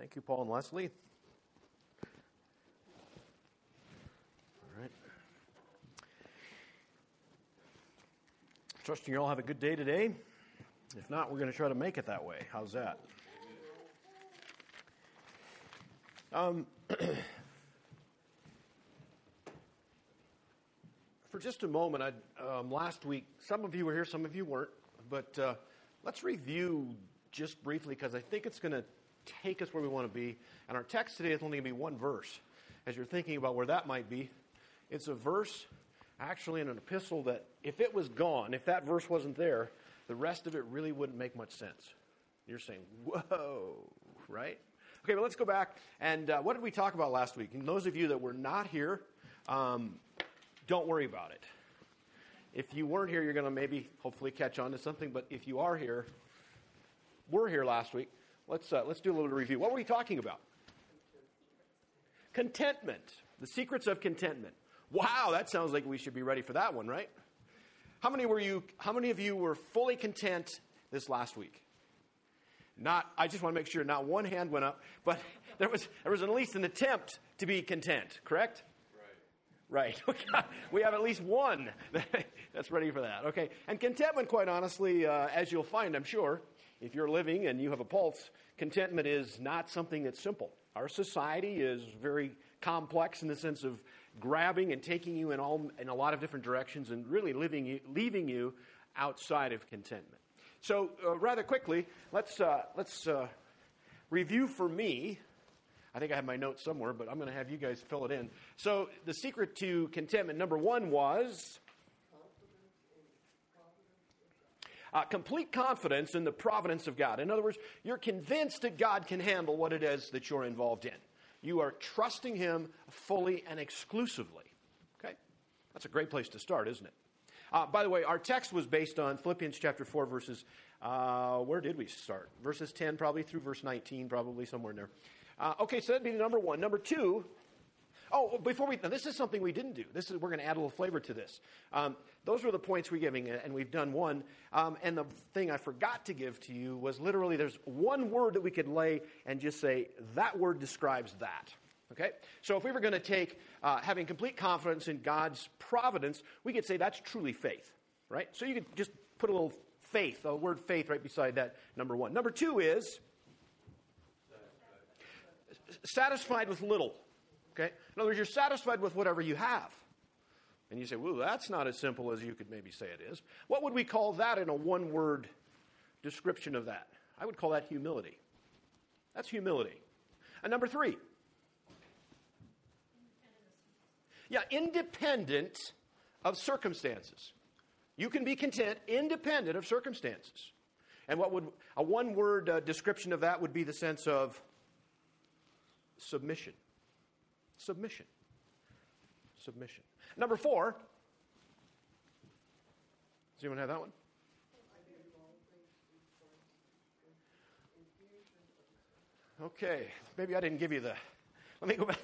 Thank you, Paul and Leslie. All right. Trusting you all have a good day today. If not, we're going to try to make it that way. How's that? Um, for just a moment, I, um, last week, some of you were here, some of you weren't, but uh, let's review just briefly because I think it's going to take us where we want to be. And our text today is only going to be one verse. As you're thinking about where that might be, it's a verse actually in an epistle that if it was gone, if that verse wasn't there, the rest of it really wouldn't make much sense. You're saying, whoa, right? Okay, but let's go back. And uh, what did we talk about last week? And those of you that were not here, um, don't worry about it. If you weren't here, you're going to maybe, hopefully, catch on to something. But if you are here, we're here last week, let's, uh, let's do a little review. What were we talking about? Contentment. The secrets of contentment. Wow, that sounds like we should be ready for that one, right? How many were you how many of you were fully content this last week? Not I just want to make sure not one hand went up, but there was there was at least an attempt to be content, correct? Right. we have at least one that's ready for that. Okay. And contentment, quite honestly, uh, as you'll find, I'm sure, if you're living and you have a pulse, contentment is not something that's simple. Our society is very complex in the sense of grabbing and taking you in, all, in a lot of different directions and really leaving you, leaving you outside of contentment. So, uh, rather quickly, let's, uh, let's uh, review for me. I think I have my notes somewhere, but I'm going to have you guys fill it in. So, the secret to contentment number one was uh, complete confidence in the providence of God. In other words, you're convinced that God can handle what it is that you're involved in. You are trusting Him fully and exclusively. Okay? That's a great place to start, isn't it? Uh, by the way, our text was based on Philippians chapter 4, verses, uh, where did we start? Verses 10, probably through verse 19, probably somewhere in there. Uh, okay, so that'd be number one. Number two, Oh, before we, this is something we didn't do. This is, we're going to add a little flavor to this. Um, those were the points we're giving, uh, and we've done one. Um, and the thing I forgot to give to you was literally there's one word that we could lay and just say, that word describes that. Okay? So if we were going to take uh, having complete confidence in God's providence, we could say that's truly faith, right? So you could just put a little faith, a word faith right beside that, number one. Number two is satisfied with little. Okay? In other words, you're satisfied with whatever you have. And you say, well, that's not as simple as you could maybe say it is. What would we call that in a one word description of that? I would call that humility. That's humility. And number three. Yeah, independent of circumstances. You can be content independent of circumstances. And what would a one word uh, description of that would be the sense of submission. Submission. Submission. Number four. Does anyone have that one? Okay, maybe I didn't give you the. Let me go back.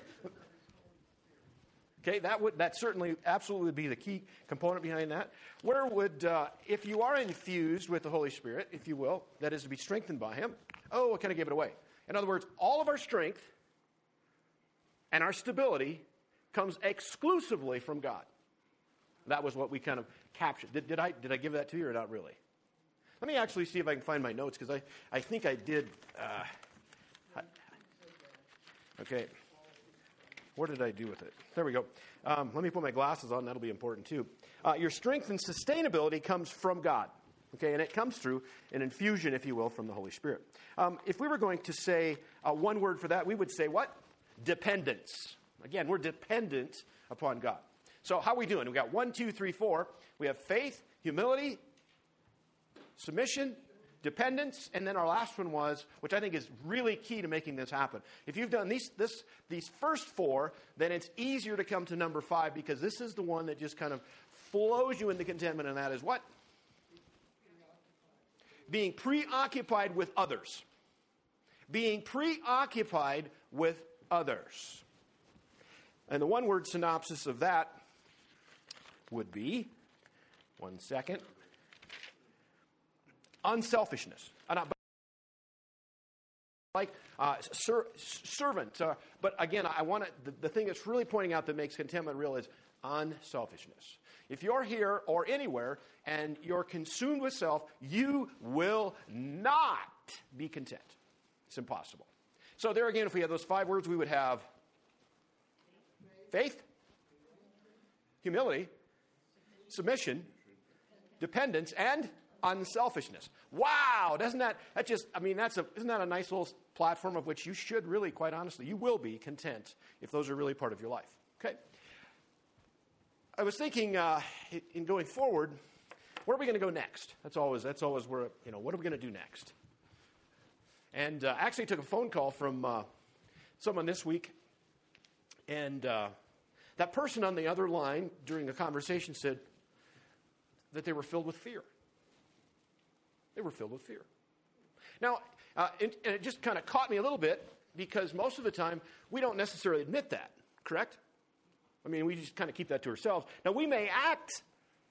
Okay, that would that certainly absolutely be the key component behind that. Where would, uh, if you are infused with the Holy Spirit, if you will, that is to be strengthened by Him. Oh, I kind of gave it away. In other words, all of our strength and our stability comes exclusively from God. That was what we kind of captured. Did, did, I, did I give that to you or not really? Let me actually see if I can find my notes because I, I think I did. Uh, okay. What did I do with it? There we go. Um, let me put my glasses on. That'll be important too. Uh, your strength and sustainability comes from God. Okay, and it comes through an infusion, if you will, from the Holy Spirit. Um, if we were going to say uh, one word for that, we would say what? Dependence. Again, we're dependent upon God. So, how are we doing? We got one, two, three, four. We have faith, humility, submission, dependence, and then our last one was, which I think is really key to making this happen. If you've done these, this, these first four, then it's easier to come to number five because this is the one that just kind of flows you into contentment, and that is what? Being preoccupied with others. Being preoccupied with others. And the one word synopsis of that would be one second unselfishness. like uh, ser- servant. Uh, but again, I want to, the, the thing that's really pointing out that makes contentment real is unselfishness. If you're here or anywhere and you're consumed with self, you will not be content. It's impossible. So, there again, if we had those five words, we would have faith, humility, submission, dependence, and unselfishness. Wow, doesn't that, that just, I mean, that's a, isn't that a nice little platform of which you should really, quite honestly, you will be content if those are really part of your life. Okay? I was thinking uh, in going forward, where are we going to go next? That's always, that's always where, you know, what are we going to do next? And uh, actually took a phone call from uh, someone this week, and uh, that person on the other line during the conversation said that they were filled with fear. They were filled with fear. Now, uh, and, and it just kind of caught me a little bit because most of the time we don't necessarily admit that, correct? I mean, we just kind of keep that to ourselves. Now, we may act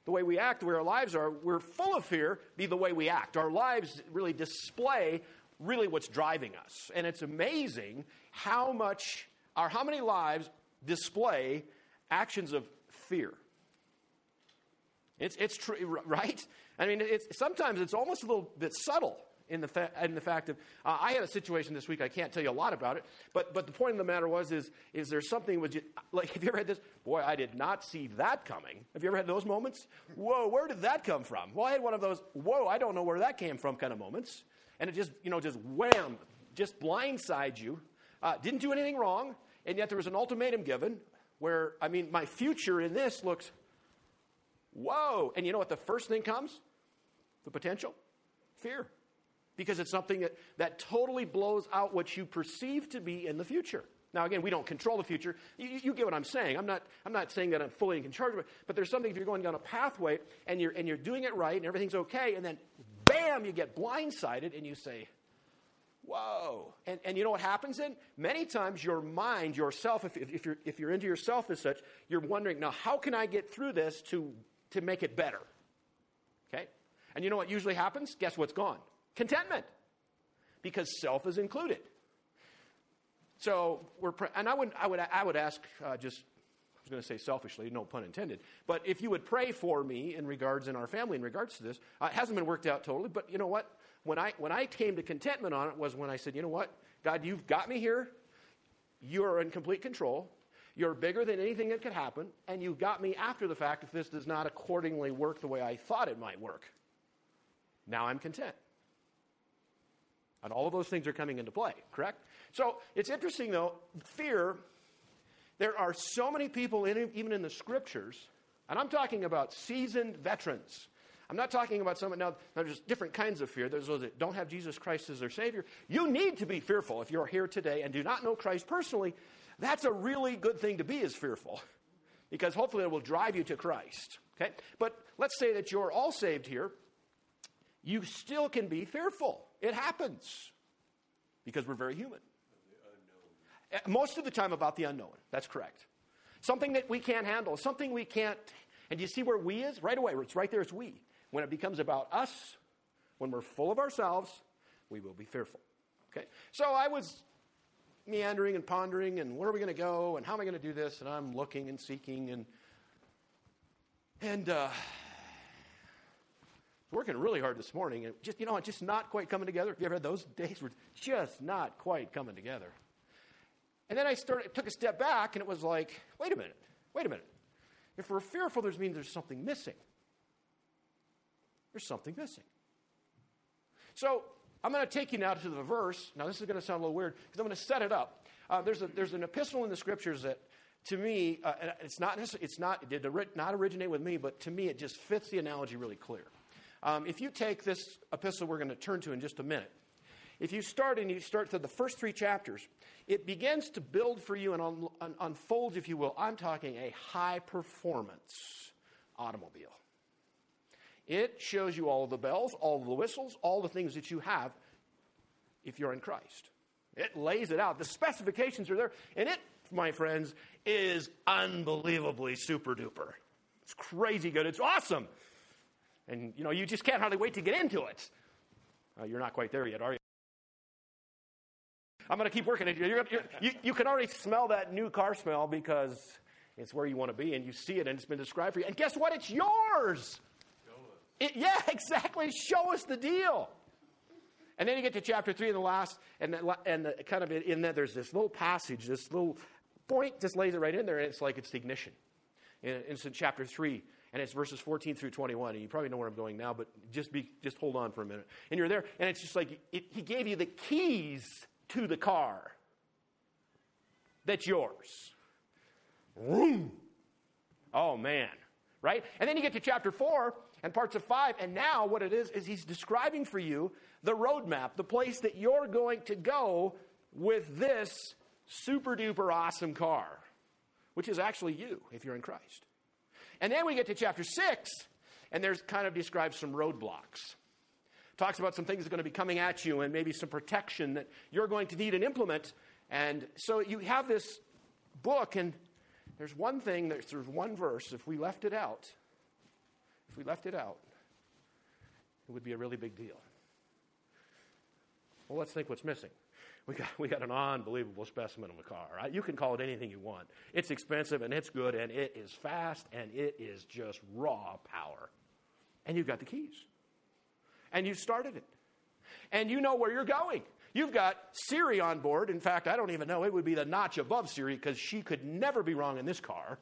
the way we act, the way our lives are, we're full of fear, be the way we act. Our lives really display really what's driving us. And it's amazing how much, or how many lives display actions of fear. It's, it's true, right? I mean, it's, sometimes it's almost a little bit subtle in the, fa- in the fact of uh, I had a situation this week. I can't tell you a lot about it, but but the point of the matter was is is there something was you, like have you ever had this? Boy, I did not see that coming. Have you ever had those moments? Whoa, where did that come from? Well, I had one of those. Whoa, I don't know where that came from kind of moments, and it just you know just wham, just blindsides you. Uh, didn't do anything wrong, and yet there was an ultimatum given where I mean my future in this looks. Whoa! And you know what? The first thing comes the potential? Fear. Because it's something that, that totally blows out what you perceive to be in the future. Now, again, we don't control the future. You, you, get what I'm saying. I'm not, I'm not saying that I'm fully in charge of it, but there's something if you're going down a pathway and you're, and you're doing it right and everything's okay, and then bam, you get blindsided and you say, whoa. And, and you know what happens then? Many times your mind, yourself, if, if, you're, if you're into yourself as such, you're wondering, now, how can I get through this to, to make it better? Okay? And you know what usually happens? Guess what's gone? Contentment. Because self is included. So we're, and I would, I would, I would ask uh, just, was going to say selfishly, no pun intended, but if you would pray for me in regards, in our family, in regards to this, uh, it hasn't been worked out totally, but you know what? When I, when I came to contentment on it was when I said, you know what? God, you've got me here. You are in complete control. You're bigger than anything that could happen, and you've got me after the fact if this does not accordingly work the way I thought it might work. Now I'm content. And all of those things are coming into play, correct? So it's interesting, though, fear, there are so many people, in, even in the scriptures, and I'm talking about seasoned veterans. I'm not talking about some, now, there's different kinds of fear. There's those that don't have Jesus Christ as their Savior. You need to be fearful if you're here today and do not know Christ personally. That's a really good thing to be, is fearful, because hopefully it will drive you to Christ. Okay? But let's say that you're all saved here you still can be fearful. It happens because we're very human. Most of the time about the unknown. That's correct. Something that we can't handle, something we can't. And you see where we is? Right away, it's right there, it's we. When it becomes about us, when we're full of ourselves, we will be fearful. Okay? So I was meandering and pondering, and where are we going to go, and how am I going to do this? And I'm looking and seeking, and and uh, working really hard this morning, and just you know, just not quite coming together. Have you ever had those days where just not quite coming together? And then I started, took a step back, and it was like, wait a minute, wait a minute. If we're fearful, there's means there's something missing. There's something missing. So I'm going to take you now to the verse. Now this is going to sound a little weird because I'm going to set it up. Uh, there's, a, there's an epistle in the scriptures that, to me, uh, it's not it's not it did not originate with me, but to me it just fits the analogy really clear. Um, if you take this epistle we're going to turn to in just a minute, if you start and you start through the first three chapters, it begins to build for you and un- un- unfolds, if you will. I'm talking a high performance automobile. It shows you all the bells, all the whistles, all the things that you have if you're in Christ. It lays it out. The specifications are there. And it, my friends, is unbelievably super duper. It's crazy good. It's awesome. And, you know, you just can't hardly wait to get into it. Uh, you're not quite there yet, are you? I'm going to keep working. You're, you're, you, you can already smell that new car smell because it's where you want to be and you see it and it's been described for you. And guess what? It's yours. It, yeah, exactly. Show us the deal. And then you get to chapter three and the last, and, the, and the, kind of in that there's this little passage, this little point just lays it right in there, and it's like it's the ignition. And it's in chapter three, and it's verses 14 through 21. And you probably know where I'm going now, but just be just hold on for a minute. And you're there, and it's just like it, he gave you the keys to the car. That's yours. Vroom. Oh man, right? And then you get to chapter four and parts of five, and now what it is is he's describing for you the roadmap, the place that you're going to go with this super duper awesome car, which is actually you if you're in Christ. And then we get to chapter six, and there's kind of describes some roadblocks. Talks about some things that are going to be coming at you and maybe some protection that you're going to need and implement. And so you have this book, and there's one thing, there's, there's one verse, if we left it out, if we left it out, it would be a really big deal. Well, let's think what's missing. We got, we got an unbelievable specimen of a car. Right? You can call it anything you want. It's expensive and it's good and it is fast and it is just raw power. And you've got the keys. And you've started it. And you know where you're going. You've got Siri on board. In fact, I don't even know. It would be the notch above Siri because she could never be wrong in this car.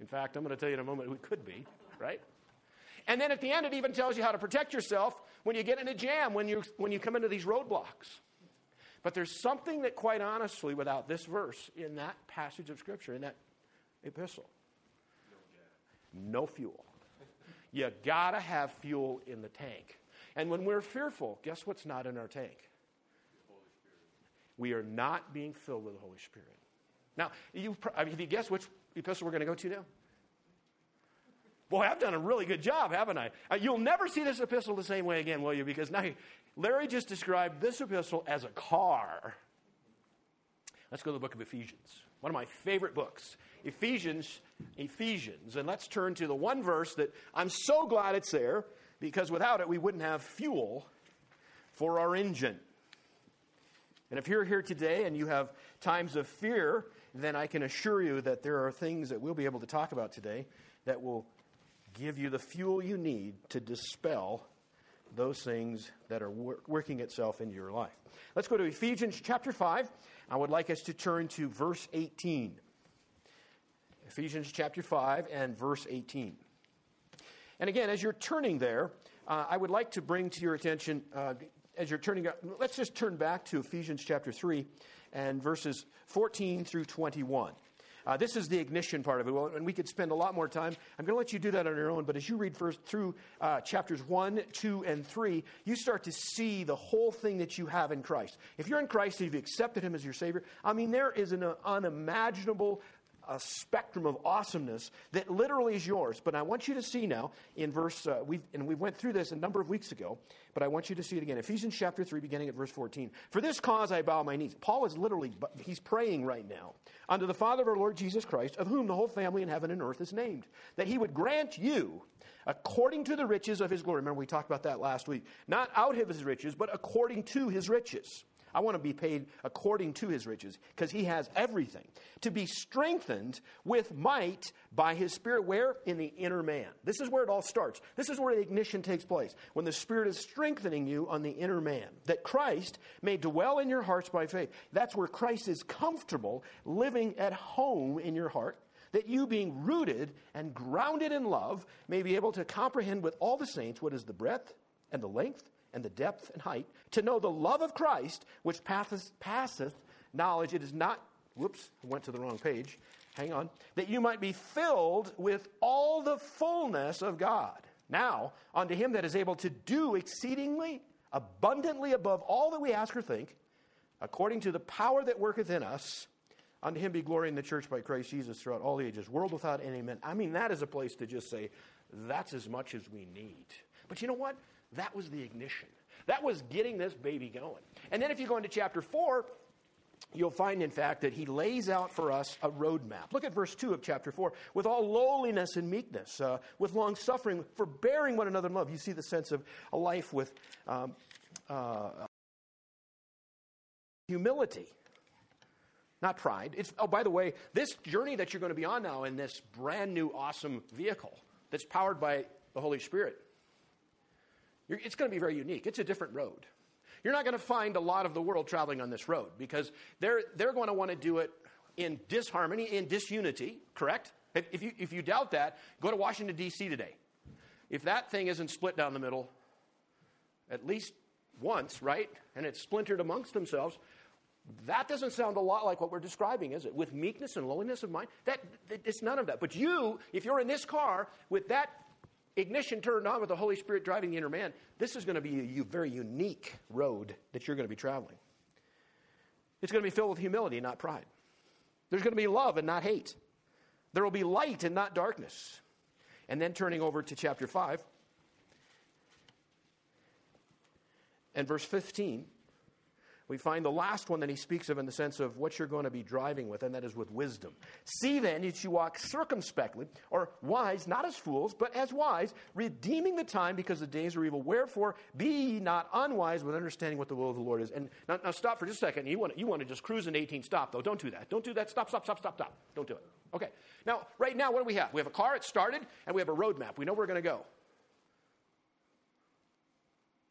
In fact, I'm going to tell you in a moment who it could be, right? And then at the end, it even tells you how to protect yourself when you get in a jam, when you, when you come into these roadblocks. But there's something that, quite honestly, without this verse in that passage of Scripture, in that epistle, no fuel. You gotta have fuel in the tank. And when we're fearful, guess what's not in our tank? We are not being filled with the Holy Spirit. Now, you, I mean, have you guessed which epistle we're going to go to now? Boy, I've done a really good job, haven't I? Uh, you'll never see this epistle the same way again, will you? Because now Larry just described this epistle as a car. Let's go to the book of Ephesians, one of my favorite books. Ephesians, Ephesians. And let's turn to the one verse that I'm so glad it's there because without it, we wouldn't have fuel for our engine. And if you're here today and you have times of fear, then I can assure you that there are things that we'll be able to talk about today that will give you the fuel you need to dispel those things that are wor- working itself into your life. Let's go to Ephesians chapter 5. I would like us to turn to verse 18. Ephesians chapter 5 and verse 18. And again, as you're turning there, uh, I would like to bring to your attention, uh, as you're turning, let's just turn back to Ephesians chapter 3 and verses 14 through 21. Uh, this is the ignition part of it, Well and we could spend a lot more time. I'm going to let you do that on your own, but as you read first through uh, chapters 1, 2, and 3, you start to see the whole thing that you have in Christ. If you're in Christ and you've accepted Him as your Savior, I mean, there is an unimaginable a spectrum of awesomeness that literally is yours. But I want you to see now in verse, uh, we and we went through this a number of weeks ago, but I want you to see it again. Ephesians chapter 3, beginning at verse 14. For this cause I bow my knees. Paul is literally, he's praying right now. Unto the Father of our Lord Jesus Christ, of whom the whole family in heaven and earth is named, that he would grant you, according to the riches of his glory. Remember, we talked about that last week. Not out of his riches, but according to his riches I want to be paid according to his riches because he has everything. To be strengthened with might by his spirit. Where? In the inner man. This is where it all starts. This is where the ignition takes place. When the spirit is strengthening you on the inner man. That Christ may dwell in your hearts by faith. That's where Christ is comfortable living at home in your heart that you, being rooted and grounded in love, may be able to comprehend with all the saints what is the breadth and the length and the depth and height, to know the love of Christ, which passeth, passeth knowledge. It is not, whoops, went to the wrong page. Hang on. That you might be filled with all the fullness of God. Now, unto him that is able to do exceedingly abundantly above all that we ask or think, according to the power that worketh in us, unto him be glory in the church by Christ Jesus throughout all the ages, world without any Amen. I mean, that is a place to just say, that's as much as we need. But you know what? That was the ignition. That was getting this baby going. And then if you go into chapter 4, you'll find, in fact, that he lays out for us a roadmap. Look at verse 2 of chapter 4. With all lowliness and meekness, uh, with long suffering, forbearing one another in love. You see the sense of a life with um, uh, humility, not pride. It's, oh, by the way, this journey that you're going to be on now in this brand new, awesome vehicle that's powered by the Holy Spirit, it's going to be very unique. It's a different road. You're not going to find a lot of the world traveling on this road because they're, they're going to want to do it in disharmony, in disunity, correct? If, if, you, if you doubt that, go to Washington, D.C. today. If that thing isn't split down the middle, at least once, right? And it's splintered amongst themselves. That doesn't sound a lot like what we're describing, is it? With meekness and lowliness of mind? That, it's none of that. But you, if you're in this car with that ignition turned on with the Holy Spirit driving the inner man, this is going to be a very unique road that you're going to be traveling. It's going to be filled with humility, not pride. There's going to be love and not hate. There will be light and not darkness. And then turning over to chapter 5 and verse 15 we find the last one that he speaks of in the sense of what you're going to be driving with, and that is with wisdom. See then that you walk circumspectly, or wise, not as fools, but as wise, redeeming the time because the days are evil. Wherefore, be ye not unwise, but understanding what the will of the Lord is. And now, now stop for just a second. You want, you want to just cruise in 18, stop, though. Don't do that. Don't do that. Stop, stop, stop, stop, stop. Don't do it. Okay. Now, right now, what do we have? We have a car, it's started, and we have a roadmap. We know where we're going to go.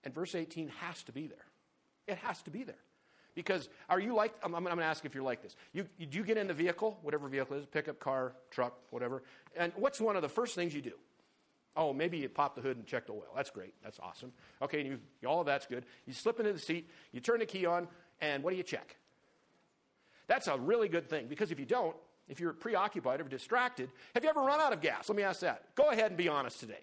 And verse 18 has to be there. It has to be there. Because are you like, I'm, I'm going to ask if you're like this. You, you, do you get in the vehicle, whatever vehicle is, pickup, car, truck, whatever, and what's one of the first things you do? Oh, maybe you pop the hood and check the oil. That's great. That's awesome. Okay, you, all of that's good. You slip into the seat, you turn the key on, and what do you check? That's a really good thing because if you don't, if you're preoccupied or distracted, have you ever run out of gas? Let me ask that. Go ahead and be honest today.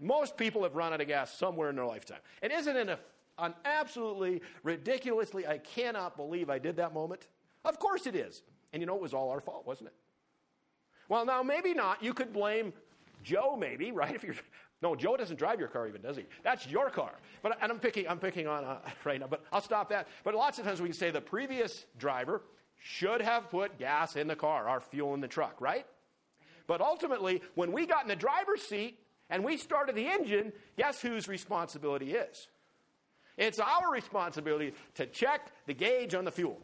Most people have run out of gas somewhere in their lifetime. And isn't it a an absolutely ridiculously, I cannot believe I did that moment? Of course it is. And you know, it was all our fault, wasn't it? Well, now, maybe not. You could blame Joe, maybe, right? If you're, no, Joe doesn't drive your car, even does he? That's your car. But and I'm picking, I'm picking on uh, right now. But I'll stop that. But lots of times we can say the previous driver should have put gas in the car, our fuel in the truck, right? But ultimately, when we got in the driver's seat and we started the engine, guess whose responsibility is? It's our responsibility to check the gauge on the fuel.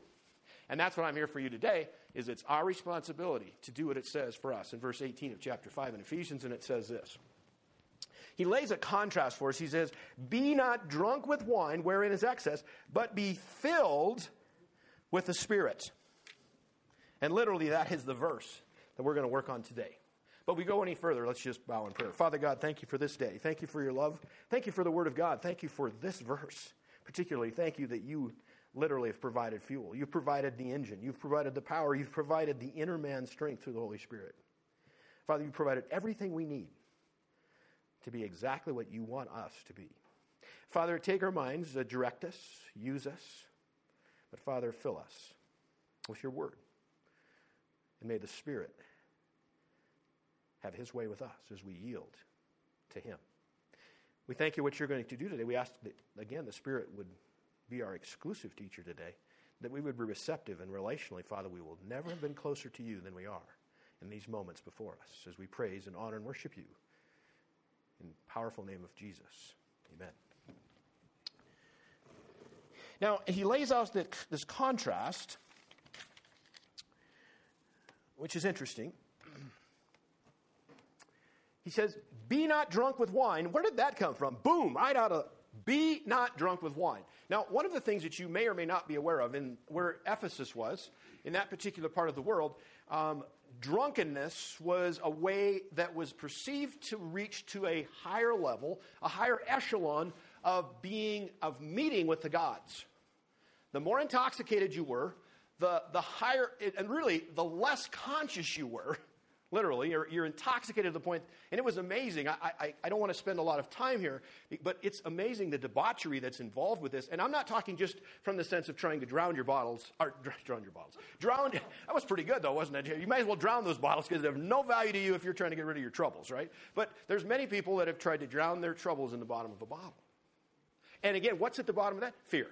And that's what I'm here for you today is it's our responsibility to do what it says for us in verse 18 of chapter 5 in Ephesians and it says this. He lays a contrast for us. He says, "Be not drunk with wine wherein is excess, but be filled with the Spirit." And literally that is the verse that we're going to work on today. But we go any further, let's just bow in prayer. Father God, thank you for this day. Thank you for your love. Thank you for the Word of God. Thank you for this verse. Particularly, thank you that you literally have provided fuel. You've provided the engine. You've provided the power. You've provided the inner man strength through the Holy Spirit. Father, you've provided everything we need to be exactly what you want us to be. Father, take our minds, uh, direct us, use us, but Father, fill us with your word. And may the Spirit have his way with us as we yield to him. We thank you what you're going to do today. We ask that, again, the Spirit would be our exclusive teacher today, that we would be receptive and relationally, Father, we will never have been closer to you than we are in these moments before us as we praise and honor and worship you. In powerful name of Jesus. Amen. Now, he lays out this contrast, which is interesting. He says, Be not drunk with wine. Where did that come from? Boom, right out of be not drunk with wine. Now, one of the things that you may or may not be aware of in where Ephesus was, in that particular part of the world, um, drunkenness was a way that was perceived to reach to a higher level, a higher echelon of being, of meeting with the gods. The more intoxicated you were, the, the higher, and really, the less conscious you were literally. You're, you're, intoxicated to the point, and it was amazing. I, I, I, don't want to spend a lot of time here, but it's amazing the debauchery that's involved with this. And I'm not talking just from the sense of trying to drown your bottles, or drown your bottles. Drown, that was pretty good though, wasn't it? You might as well drown those bottles because they have no value to you if you're trying to get rid of your troubles, right? But there's many people that have tried to drown their troubles in the bottom of a bottle. And again, what's at the bottom of that? Fear.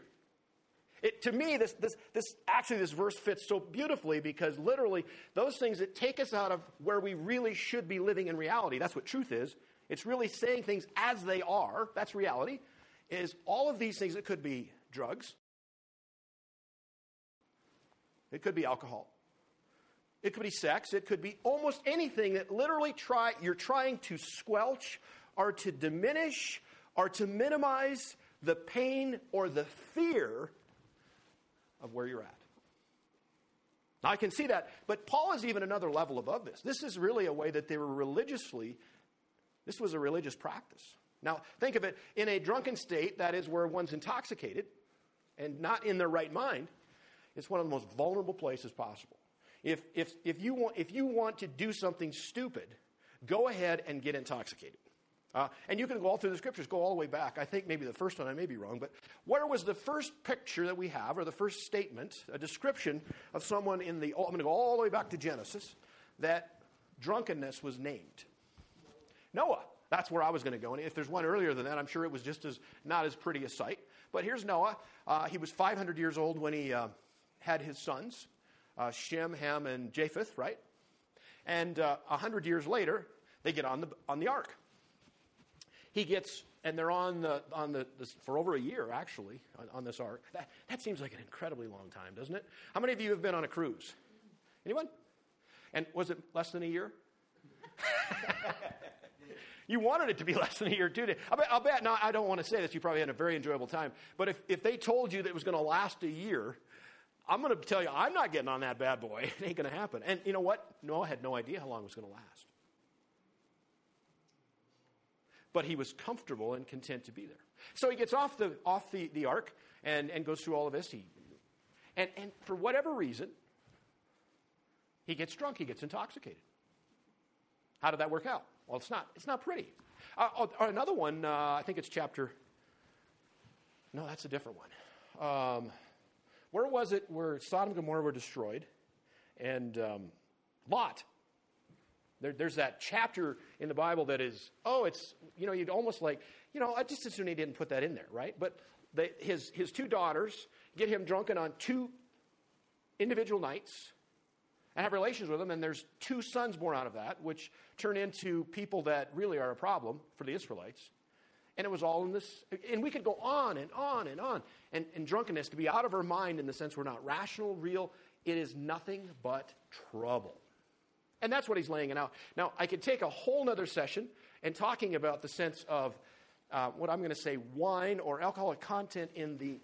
It, to me, this, this, this, actually, this verse fits so beautifully because literally, those things that take us out of where we really should be living in reality, that's what truth is. It's really saying things as they are, that's reality, is all of these things that could be drugs, It could be alcohol. It could be sex. It could be almost anything that literally try you're trying to squelch or to diminish or to minimize the pain or the fear of where you're at. Now, I can see that, but Paul is even another level above this. This is really a way that they were religiously, this was a religious practice. Now, think of it in a drunken state, that is where one's intoxicated and not in their right mind, it's one of the most vulnerable places possible. If, if, if, you, want, if you want to do something stupid, go ahead and get intoxicated. Uh, and you can go all through the scriptures, go all the way back. I think maybe the first one, I may be wrong, but where was the first picture that we have, or the first statement, a description of someone in the, I'm going to go all the way back to Genesis, that drunkenness was named? Noah. That's where I was going to go. And if there's one earlier than that, I'm sure it was just as not as pretty a sight. But here's Noah. Uh, he was 500 years old when he uh, had his sons, uh, Shem, Ham, and Japheth, right? And uh, 100 years later, they get on the, on the ark. He gets, and they're on the, on the, this, for over a year, actually, on, on this ark. That, that seems like an incredibly long time, doesn't it? How many of you have been on a cruise? Anyone? And was it less than a year? You wanted it to be less than a year, too. I'll bet, I'll bet now, I don't want to say this, you probably had a very enjoyable time, but if, if they told you that it was going to last a year, I'm going to tell you, I'm not getting on that bad boy. It ain't going to happen. And you know what? Noah had no idea how long it was going to last. But he was comfortable and content to be there. So he gets off the, off the, the ark and, and goes through all of this. He, and, and for whatever reason, he gets drunk, he gets intoxicated. How did that work out? Well, it's not, it's not pretty. Uh, oh, another one, uh, I think it's chapter. No, that's a different one. Um, where was it where Sodom and Gomorrah were destroyed? And um, Lot. There, there's that chapter in the Bible that is, oh, it's, you know, you'd almost like, you know, I just assume he didn't put that in there, right? But they, his, his two daughters get him drunken on two individual nights and have relations with him, and there's two sons born out of that, which turn into people that really are a problem for the Israelites. And it was all in this, and we could go on and on and on. And, and drunkenness, to be out of our mind in the sense we're not rational, real, it is nothing but trouble. And that's what he's laying it out. Now, I could take a whole other session and talking about the sense of uh, what I'm going to say wine or alcoholic content in the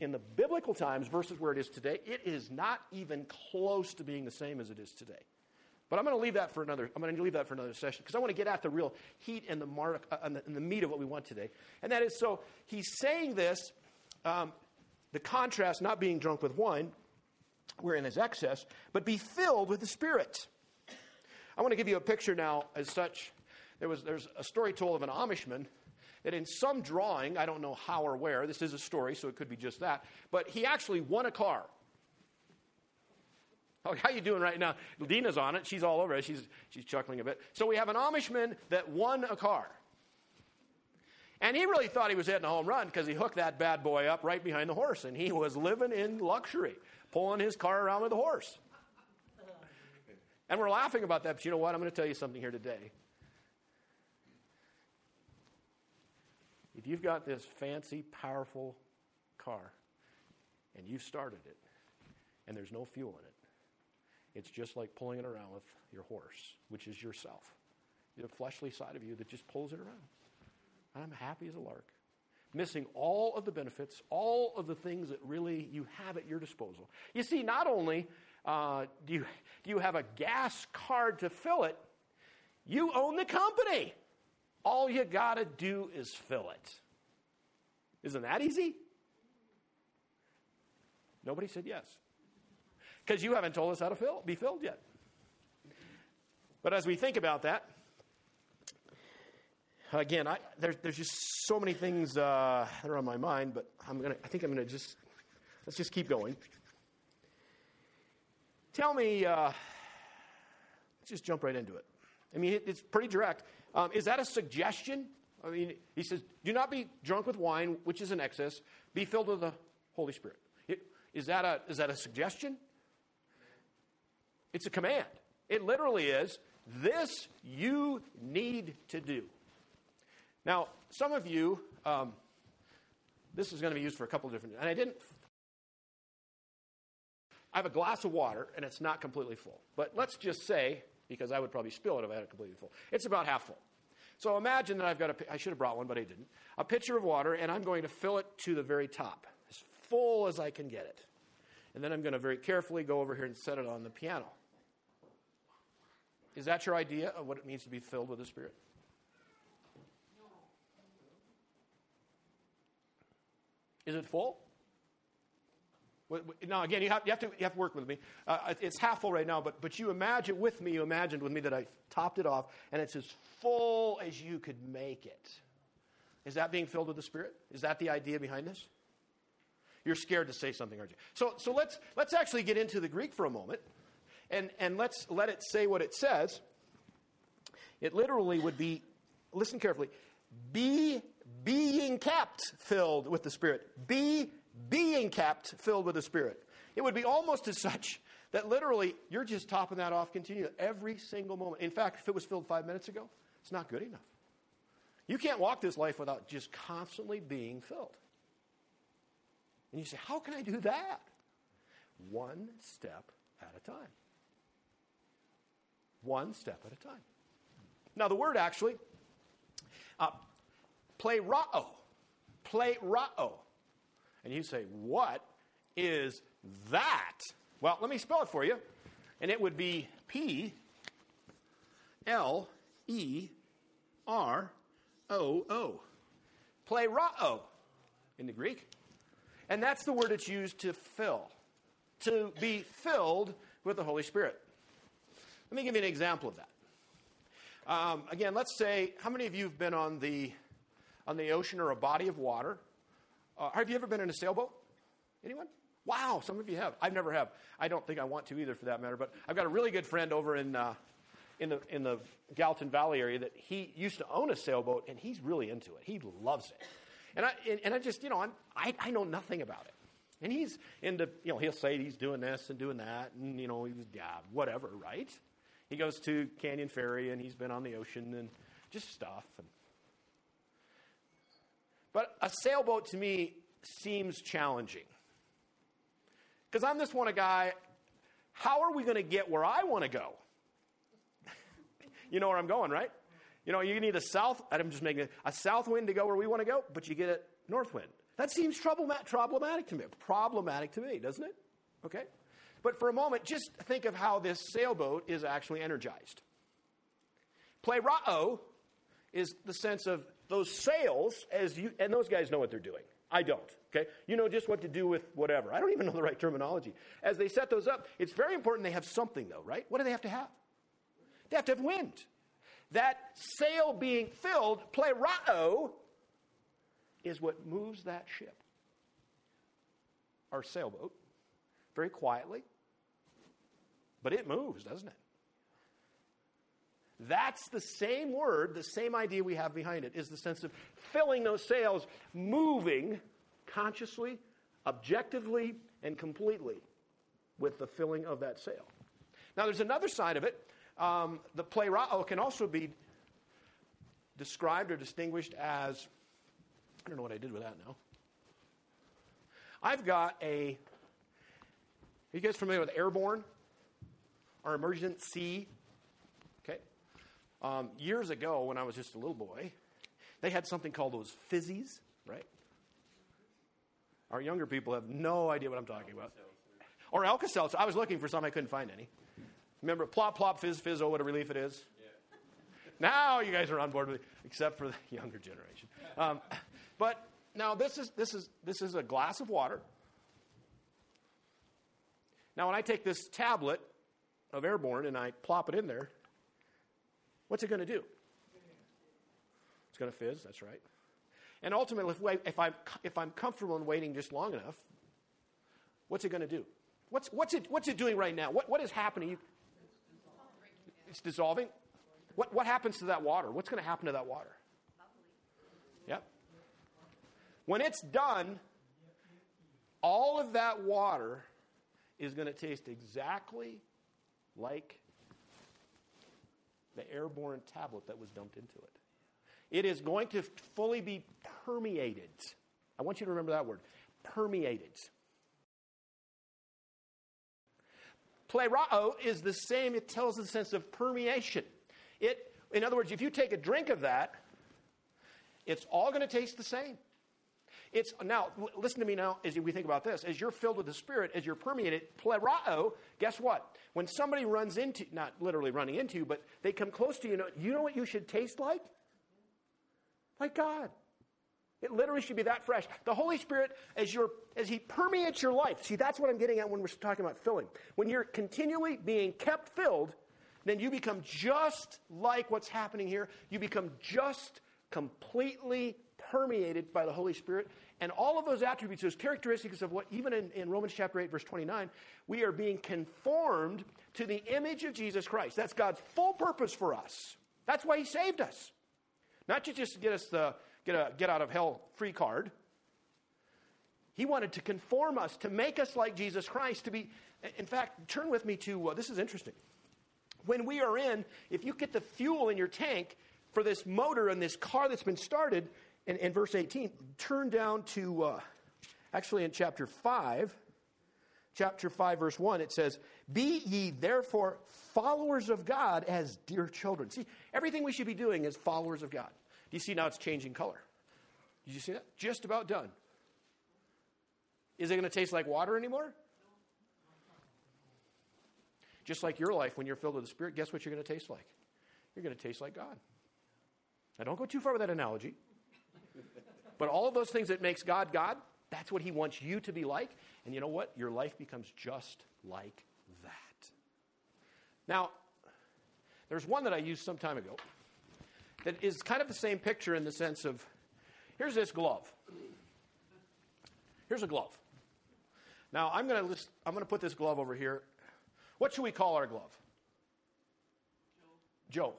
in the biblical times versus where it is today, it is not even close to being the same as it is today. But I'm going to leave that for another. I'm going to leave that for another session because I want to get at the real heat and the mark uh, and, the, and, the, meat of what we want today. And that is so he's saying this, um, the contrast not being drunk with wine, wherein is excess, but be filled with the Spirit. I want to give you a picture now as such. There was there's a story told of an Amishman that in some drawing, I don't know how or where, this is a story, so it could be just that, but he actually won a car. How are you doing right now? Dina's on it. She's all over it. She's, she's chuckling a bit. So we have an Amishman that won a car. And he really thought he was hitting a home run because he hooked that bad boy up right behind the horse. And he was living in luxury, pulling his car around with the horse. And we're laughing about that, but you know what? I'm going to tell you something here today. If you've got this fancy, powerful car and you started it and there's no fuel in it, it's just like pulling it around with your horse, which is yourself. The fleshly side of you that just pulls it around. I'm happy as a lark. Missing all of the benefits, all of the things that really you have at your disposal. You see, not only uh, do, you, do you have a gas card to fill it, you own the company. All you got to do is fill it. Isn't that easy? Nobody said yes. Because you haven't told us how to fill, be filled yet. But as we think about that, again, I, there, there's just so many things uh, that are on my mind, but I'm gonna, I think I'm going to just, let's just keep going. Tell me, uh, let's just jump right into it. I mean, it, it's pretty direct. Um, is that a suggestion? I mean, he says, do not be drunk with wine, which is an excess. Be filled with the Holy Spirit. It, is, that a, is that a suggestion? It's a command. It literally is this you need to do. Now, some of you, um, this is going to be used for a couple of different, and I didn't. I have a glass of water and it's not completely full. But let's just say, because I would probably spill it if I had it completely full, it's about half full. So imagine that I've got a, I should have brought one, but I didn't, a pitcher of water, and I'm going to fill it to the very top, as full as I can get it. And then I'm going to very carefully go over here and set it on the piano. Is that your idea of what it means to be filled with the Spirit? Is it full? Now, again, you have, you have, to, you have to work with me. Uh, it's half full right now, but, but you imagine with me, you imagined with me that I topped it off, and it's as full as you could make it. Is that being filled with the Spirit? Is that the idea behind this? You're scared to say something, aren't you? So, so let's, let's actually get into the Greek for a moment, and, and let's let it say what it says. It literally would be, listen carefully, be being kept filled with the Spirit. Be being kept filled with the Spirit. It would be almost as such that literally you're just topping that off continually every single moment. In fact, if it was filled five minutes ago, it's not good enough. You can't walk this life without just constantly being filled. And you say, How can I do that? One step at a time. One step at a time. Now, the word actually, uh, pleroo, pleroo. And you say, What is that? Well, let me spell it for you. And it would be P L E R O O. Pleroo in the Greek. And that's the word it's used to fill, to be filled with the Holy Spirit. Let me give you an example of that. Um, again, let's say, how many of you have been on the, on the ocean or a body of water? Uh, have you ever been in a sailboat? Anyone? Wow, some of you have. I've never have. I don't think I want to either, for that matter. But I've got a really good friend over in uh, in the in the Gallatin Valley area that he used to own a sailboat, and he's really into it. He loves it. And I, and, and I just, you know, I'm, I, I know nothing about it. And he's into, you know, he'll say he's doing this and doing that, and, you know, he's, yeah, whatever, right? He goes to Canyon Ferry, and he's been on the ocean and just stuff. And, but a sailboat to me seems challenging. Because I'm this one a guy, how are we going to get where I want to go? you know where I'm going, right? You know, you need a south, I'm just making it, a south wind to go where we want to go, but you get a north wind. That seems problematic to me. Problematic to me, doesn't it? Okay? But for a moment, just think of how this sailboat is actually energized. Pleroo is the sense of those sails as you, and those guys know what they're doing. I don't. Okay? You know just what to do with whatever. I don't even know the right terminology. As they set those up, it's very important they have something, though, right? What do they have to have? They have to have wind. That sail being filled, pleroo, is what moves that ship. Our sailboat, very quietly, but it moves, doesn't it? That's the same word, the same idea we have behind it, is the sense of filling those sails, moving consciously, objectively, and completely with the filling of that sail. Now, there's another side of it um, the pleroo can also be described or distinguished as I don't know what I did with that now. I've got a. Are you guys familiar with airborne? Our Emergen-C. Um, years ago, when I was just a little boy, they had something called those fizzies, right? Our younger people have no idea what I'm talking about. Or Alka Seltzer. I was looking for some, I couldn't find any. Remember, plop, plop, fizz, fizz, oh, what a relief it is? Yeah. Now you guys are on board with it, except for the younger generation. Um, but now this is, this, is, this is a glass of water. Now, when I take this tablet of airborne and I plop it in there, what's it going to do? It's going to fizz, that's right. And ultimately, if, if, I'm, if I'm comfortable in waiting just long enough, what's it going to do? What's, what's, it, what's it doing right now? What, what is happening? You, it's dissolving. What, what happens to that water? What's going to happen to that water? Yep. When it's done, all of that water is going to taste exactly like the airborne tablet that was dumped into it. It is going to fully be permeated. I want you to remember that word permeated. Pleroo is the same, it tells the sense of permeation. It, in other words, if you take a drink of that, it's all going to taste the same. It's now listen to me now as we think about this. As you're filled with the Spirit, as you're permeated, pleroo, guess what? When somebody runs into, not literally running into, but they come close to you, you know what you should taste like? Like God. It literally should be that fresh. The Holy Spirit, as, you're, as He permeates your life, see, that's what I'm getting at when we're talking about filling. When you're continually being kept filled, then you become just like what's happening here. You become just completely permeated by the Holy Spirit. And all of those attributes, those characteristics of what, even in, in, Romans chapter 8, verse 29, we are being conformed to the image of Jesus Christ. That's God's full purpose for us. That's why He saved us. Not to just get us the get a get out of hell free card. He wanted to conform us, to make us like Jesus Christ, to be, in fact, turn with me to, uh, this is interesting. When we are in, if you get the fuel in your tank for this motor and this car that's been started, in, in verse 18, turn down to, uh, actually in chapter 5, chapter 5, verse 1, it says, Be ye therefore followers of God as dear children. See, everything we should be doing is followers of God. Do you see now it's changing color? Did you see that? Just about done. Is it going to taste like water anymore? Just like your life when you're filled with the Spirit, guess what you're going to taste like? You're going to taste like God. Now, don't go too far with that analogy. But all of those things that makes God God, that's what He wants you to be like. And you know what? Your life becomes just like that. Now, there's one that I used some time ago that is kind of the same picture in the sense of here's this glove. Here's a glove. Now I'm going to list, I'm going to put this glove over here. What should we call our glove? Joe. Joe.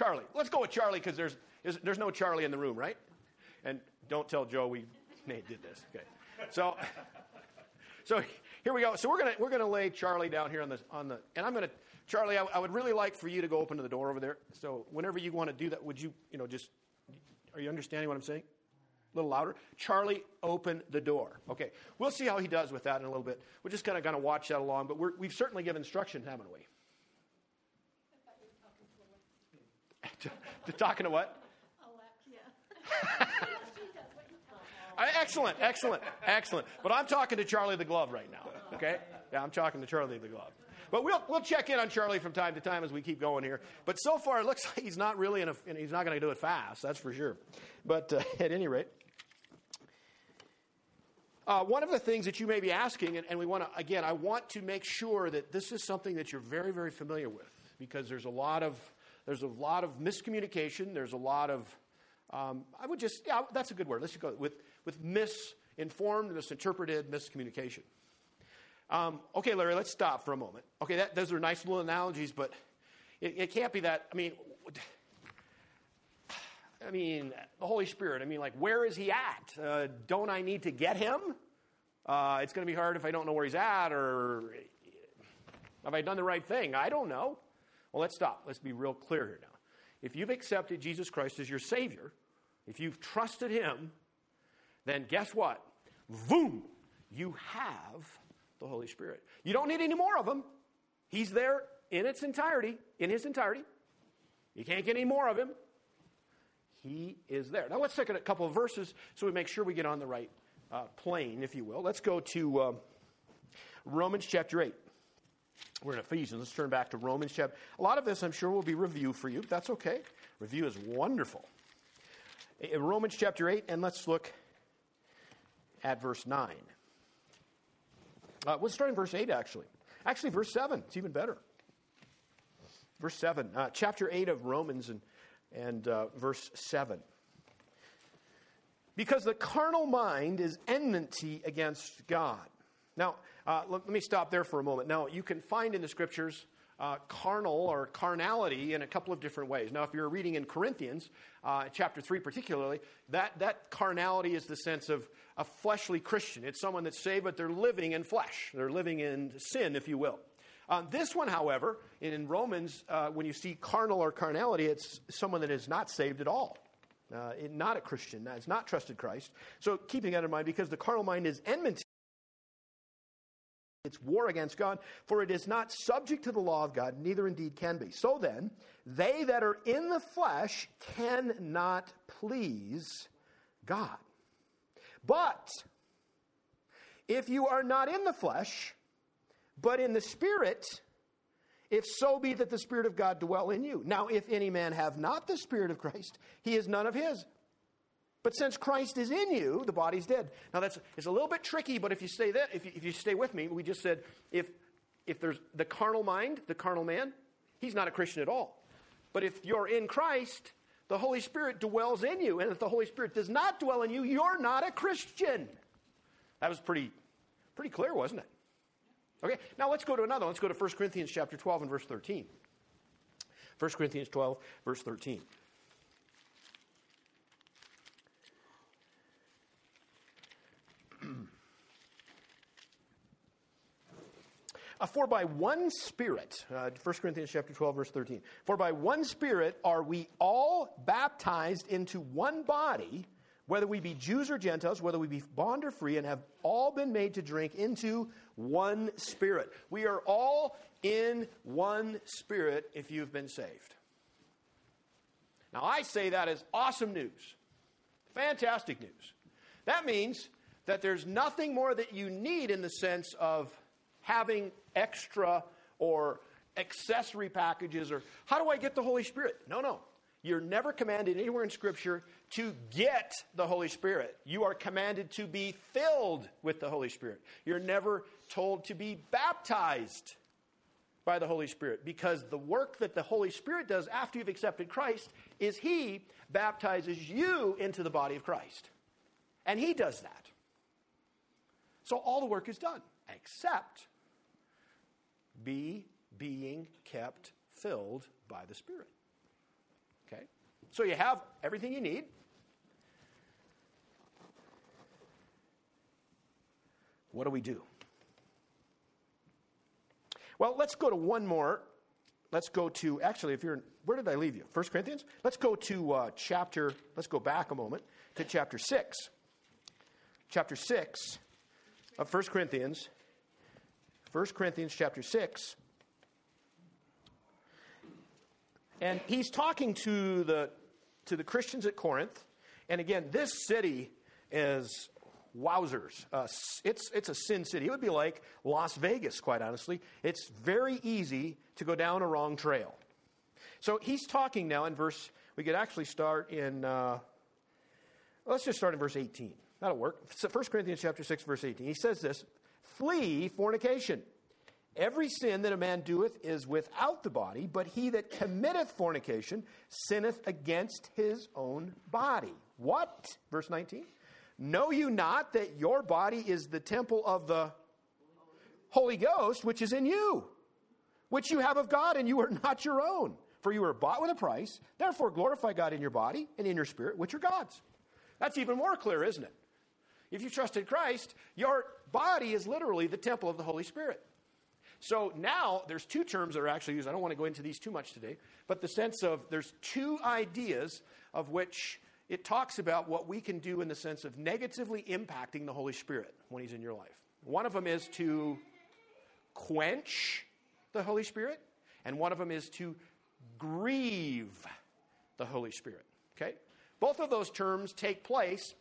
Charlie. Let's go with Charlie because there's there's no Charlie in the room, right? And don't tell Joe we Nate did this. Okay. So so here we go. So we're gonna we're gonna lay Charlie down here on the on the and I'm gonna Charlie, I, I, would really like for you to go open to the door over there. So whenever you want to do that, would you, you know, just, are you understanding what I'm saying? A little louder. Charlie, open the door. Okay. We'll see how he does with that in a little bit. We're just kind of going to watch that along, but we have certainly given instruction, haven't we? to, to talking to what? Alexa. excellent, excellent, excellent. But I'm talking to Charlie the Glove right now. Okay? Yeah, I'm talking to Charlie the Glove. But we'll, we'll check in on Charlie from time to time as we keep going here. But so far, it looks like he's not really in a, he's not going to do it fast, that's for sure. But uh, at any rate, uh, one of the things that you may be asking, and, and we want to, again, I want to make sure that this is something that you're very, very familiar with because there's a lot of, there's a lot of miscommunication. There's a lot of, um, I would just, yeah, that's a good word. Let's go with, with misinformed, misinterpreted, miscommunication. Um, okay, Larry, let's stop for a moment. Okay, that, those are nice little analogies, but it, it can't be that. I mean, I mean, the Holy Spirit. I mean, like, where is he at? Uh, don't I need to get him? Uh, it's going to be hard if I don't know where he's at, or have I done the right thing? I don't know. Well, let's stop. Let's be real clear here now. If you've accepted Jesus Christ as your Savior, if you've trusted Him, then guess what? Boom! You have the Holy Spirit. You don't need any more of him. He's there in its entirety, in his entirety. You can't get any more of him. He is there. Now let's take a couple of verses so we make sure we get on the right uh, plane, if you will. Let's go to uh, Romans chapter 8. We're in Ephesians. Let's turn back to Romans chapter. A lot of this, I'm sure, will be review for you. That's okay. Review is wonderful. In Romans chapter 8, and let's look at verse 9. Uh, let's start in verse 8, actually. Actually, verse 7. It's even better. Verse 7, uh, chapter 8 of Romans and, and uh, verse 7. Because the carnal mind is enmity against God. Now, uh, let, let, me stop there for a moment. Now, you can find in the scriptures uh, carnal or carnality in a couple of different ways. Now, if you're reading in Corinthians, uh, chapter 3 particularly, that, that carnality is the sense of a fleshly Christian. It's someone that's saved, but they're living in flesh. They're living in sin, if you will. Uh, this one, however, in Romans, uh, when you see carnal or carnality, it's someone that is not saved at all. Uh, not a Christian, has not trusted Christ. So keeping that in mind, because the carnal mind is enmity It's war against God, for it is not subject to the law of God, neither indeed can be. So then, they that are in the flesh cannot please God. But if you are not in the flesh, but in the Spirit, if so be that the Spirit of God dwell in you. Now, if any man have not the Spirit of Christ, he is none of his. But since Christ is in you, the body's dead. Now that's it's a little bit tricky, but if you stay there, if you, if you stay with me, we just said if if there's the carnal mind, the carnal man, he's not a Christian at all. But if you're in Christ, the Holy Spirit dwells in you, and if the Holy Spirit does not dwell in you, you're not a Christian. That was pretty pretty clear, wasn't it? Okay, now let's go to another. Let's go to 1 Corinthians chapter 12 and verse 13. 1 Corinthians 12, verse 13. Uh, for by one Spirit, uh, 1 Corinthians chapter 12, verse 13, for by one Spirit are we all baptized into one body, whether we be Jews or Gentiles, whether we be bond or free, and have all been made to drink into one Spirit. We are all in one Spirit if you've been saved. Now, I say that is awesome news, fantastic news. That means that there's nothing more that you need in the sense of having extra or accessory packages or how do I get the Holy Spirit? No, no. You're never commanded anywhere in Scripture to get the Holy Spirit. You are commanded to be filled with the Holy Spirit. You're never told to be baptized by the Holy Spirit because the work that the Holy Spirit does after you've accepted Christ is He baptizes you into the body of Christ. And He does that. So all the work is done except be being kept filled by the Spirit. Okay? So you have everything you need. What do we do? Well, let's go to one more. Let's go to, actually, if you're, where did I leave you? First Corinthians? Let's go to uh, chapter, let's go back a moment to chapter 6. Chapter 6 of 1 Corinthians. 1 Corinthians chapter 6. And he's talking to the, to the Christians at Corinth. And again, this city is wowzers. Uh, it's, it's a sin city. It would be like Las Vegas, quite honestly. It's very easy to go down a wrong trail. So he's talking now in verse, we could actually start in, uh, let's just start in verse 18. That'll work. 1 Corinthians chapter 6, verse 18. He says this Flee fornication. Every sin that a man doeth is without the body, but he that committeth fornication sinneth against his own body. What? Verse 19. Know you not that your body is the temple of the Holy Ghost, which is in you, which you have of God, and you are not your own? For you were bought with a price. Therefore, glorify God in your body and in your spirit, which are God's. That's even more clear, isn't it? If you trusted Christ, your body is literally the temple of the Holy Spirit. So now there's two terms that are actually used. I don't want to go into these too much today, but the sense of there's two ideas of which it talks about what we can do in the sense of negatively impacting the Holy Spirit when He's in your life. One of them is to quench the Holy Spirit, and one of them is to grieve the Holy Spirit. Okay? Both of those terms take place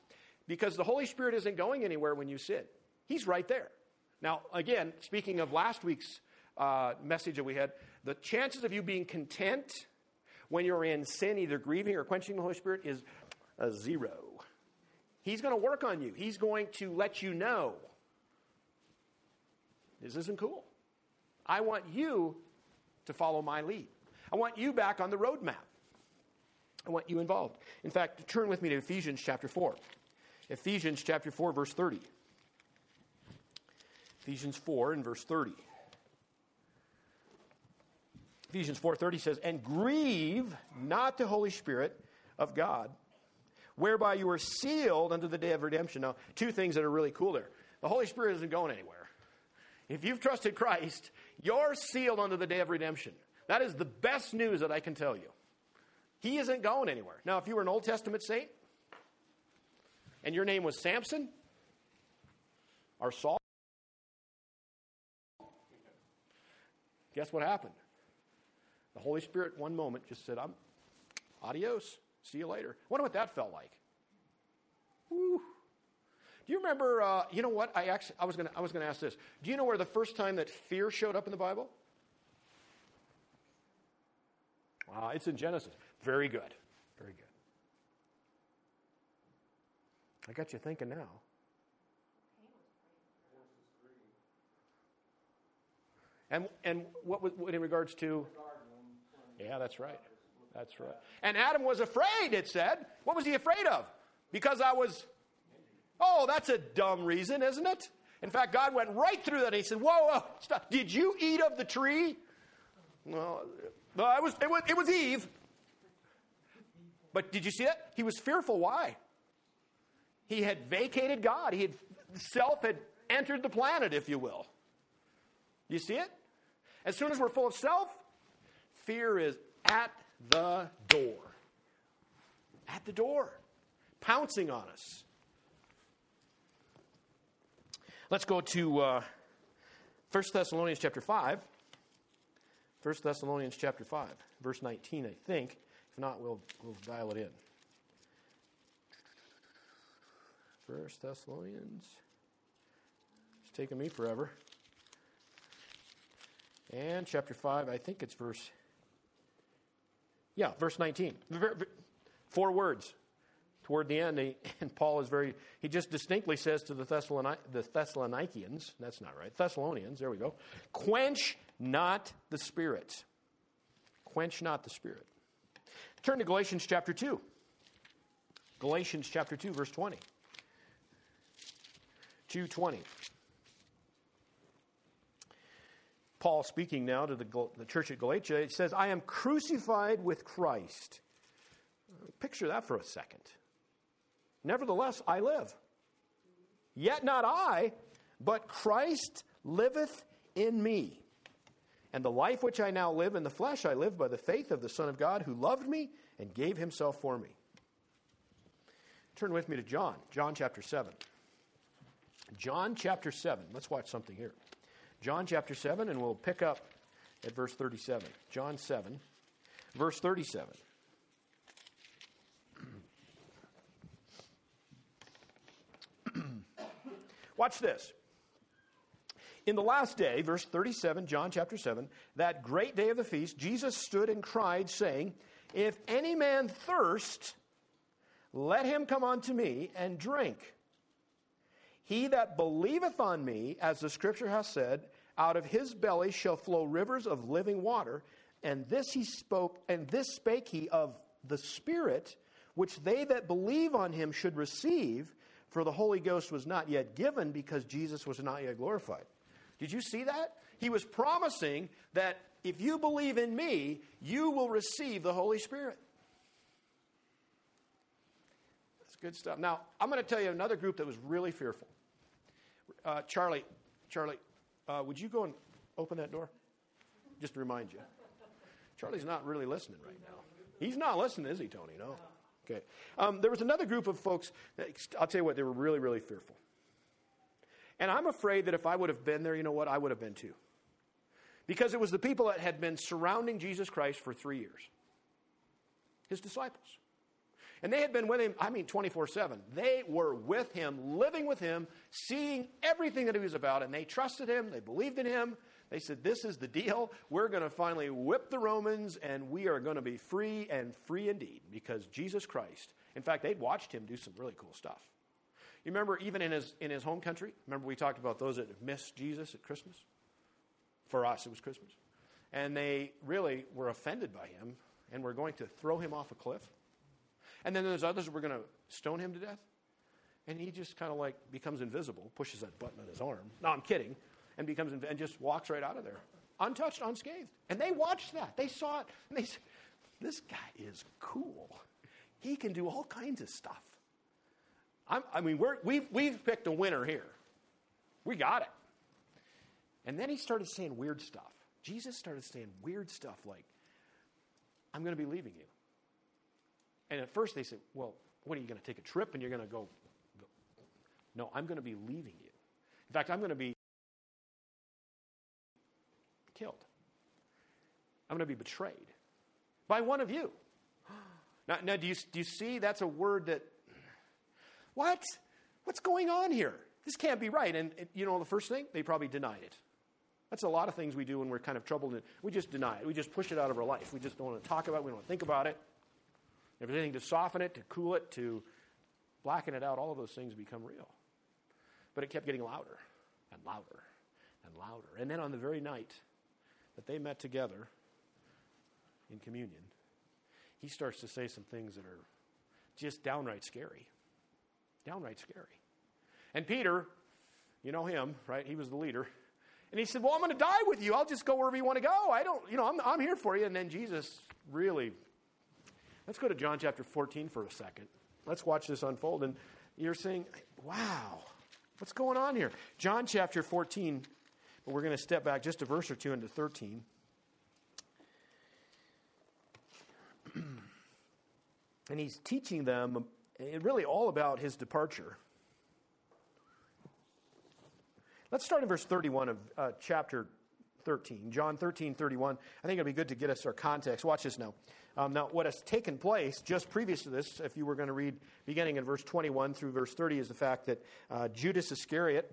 because the Holy Spirit isn't going anywhere when you sin. He's right there. Now, again, speaking of last week's uh, message that we had, the chances of you being content when you're in sin, either grieving or quenching the Holy Spirit, is a zero. He's going to work on you. He's going to let you know this isn't cool. I want you to follow my lead. I want you back on the roadmap. I want you involved. In fact, turn with me to Ephesians chapter 4. Ephesians chapter 4, verse 30. Ephesians 4 and verse 30. Ephesians 4:30 says, "And grieve not the Holy Spirit of God, whereby you are sealed unto the day of redemption." Now, two things that are really cool there. The Holy Spirit isn't going anywhere. If you've trusted Christ, you're sealed unto the day of redemption. That is the best news that I can tell you. He isn't going anywhere. Now, if you were an Old Testament saint and your name was Samson or Saul, guess what happened? The Holy Spirit, one moment, just said, I'm adios. See you later. I wonder what that felt like. Woo. Do you remember? Uh, you know what? I actually I was going to ask this. Do you know where the first time that fear showed up in the Bible? Uh, it's in Genesis. Very good. Very good. I got you thinking now. And and what what in regards to? Yeah, that's right. That's right. And Adam was afraid. It said. What was he afraid of? Because I was. Oh, that's a dumb reason, isn't it? In fact, God went right through that. And he said, "Whoa, whoa, stop! Did you eat of the tree?" Well, well it was it was, it was Eve. But did you see that? He was fearful. Why? He had vacated God. He had self had entered the planet, if you will. You see it? As soon as we're full of self, fear is at the door. At the door, pouncing on us. Let's go to uh, 1 Thessalonians chapter 5. 1 Thessalonians chapter 5, verse 19, I think. If not, we'll, we'll dial it in. 1 Thessalonians. It's taken me forever. And chapter 5, I think it's verse. Yeah, verse 19. Four words toward the end. And Paul is very, he just distinctly says to the, the Thessalonians, that's not right, Thessalonians, there we go, quench not the spirit. Quench not the spirit. Turn to Galatians chapter 2. Galatians chapter 2, verse 20. 220. Paul speaking now to the, the church at Galatia, it says, I am crucified with Christ. Picture that for a second. Nevertheless, I live. Yet not I, but Christ liveth in me. And the life which I now live in the flesh, I live by the faith of the Son of God who loved me and gave himself for me. Turn with me to John, John chapter 7. John chapter 7. Let's watch something here. John chapter 7, and we'll pick up at verse 37. John 7, verse 37. Watch this. In the last day, verse 37, John chapter 7, that great day of the feast, Jesus stood and cried, saying, If any man thirst, let him come unto me and drink. He that believeth on me, as the scripture hath said, out of his belly shall flow rivers of living water. And this he spoke, and this spake he of the Spirit, which they that believe on him should receive, for the Holy Ghost was not yet given because Jesus was not yet glorified. Did you see that? He was promising that if you believe in me, you will receive the Holy Spirit. That's good stuff. Now, I'm going to tell you another group that was really fearful. Uh, Charlie, Charlie, uh, would you go and open that door? Just to remind you. Charlie's not really listening right now. He's not listening, is he, Tony? No. Okay. Um, there was another group of folks, that, I'll tell you what, they were really, really fearful. And I'm afraid that if I would have been there, you know what? I would have been too. Because it was the people that had been surrounding Jesus Christ for three years, his disciples. And they had been with him, I mean, 24 7. They were with him, living with him, seeing everything that he was about, and they trusted him, they believed in him. They said, This is the deal. We're going to finally whip the Romans, and we are going to be free and free indeed because Jesus Christ. In fact, they'd watched him do some really cool stuff. You remember, even in his, in his home country, remember we talked about those that missed Jesus at Christmas? For us, it was Christmas. And they really were offended by him and were going to throw him off a cliff. And then there's others were going to stone him to death. And he just kind of like becomes invisible, pushes that button on his arm. No, I'm kidding. And becomes inv- and just walks right out of there, untouched, unscathed. And they watched that. They saw it. And they said, This guy is cool. He can do all kinds of stuff. I'm, i mean, we're, we've, we've picked a winner here. We got it. And then he started saying weird stuff. Jesus started saying weird stuff like, I'm going to be leaving you. And at first they said, Well, what are you going to take a trip and you're going to go? No, I'm going to be leaving you. In fact, I'm going to be killed. I'm going to be betrayed by one of you. Now, now do, you, do you see that's a word that, what? What's going on here? This can't be right. And, you know, the first thing, they probably denied it. That's a lot of things we do when we're kind of troubled. And we just deny it. We just push it out of our life. We just don't want to talk about it. We don't want to think about it. If there's anything to soften it, to cool it, to blacken it out, all of those things become real. But it kept getting louder and louder and louder. And then on the very night that they met together in communion, he starts to say some things that are just downright scary. Downright scary. And Peter, you know him, right? He was the leader. And he said, Well, I'm going to die with you. I'll just go wherever you want to go. I don't, you know, I'm, I'm here for you. And then Jesus really. Let's go to John chapter 14 for a second. Let's watch this unfold. And you're saying, Wow, what's going on here? John chapter 14, but we're going to step back just a verse or two into 13. and he's teaching them really all about his departure. Let's start in verse 31 of uh, chapter 13. John 13, 31. I think it'll be good to get us our context. Watch this now. Um, now, what has taken place just previous to this, if you were going to read beginning in verse 21 through verse 30, is the fact that uh, Judas Iscariot,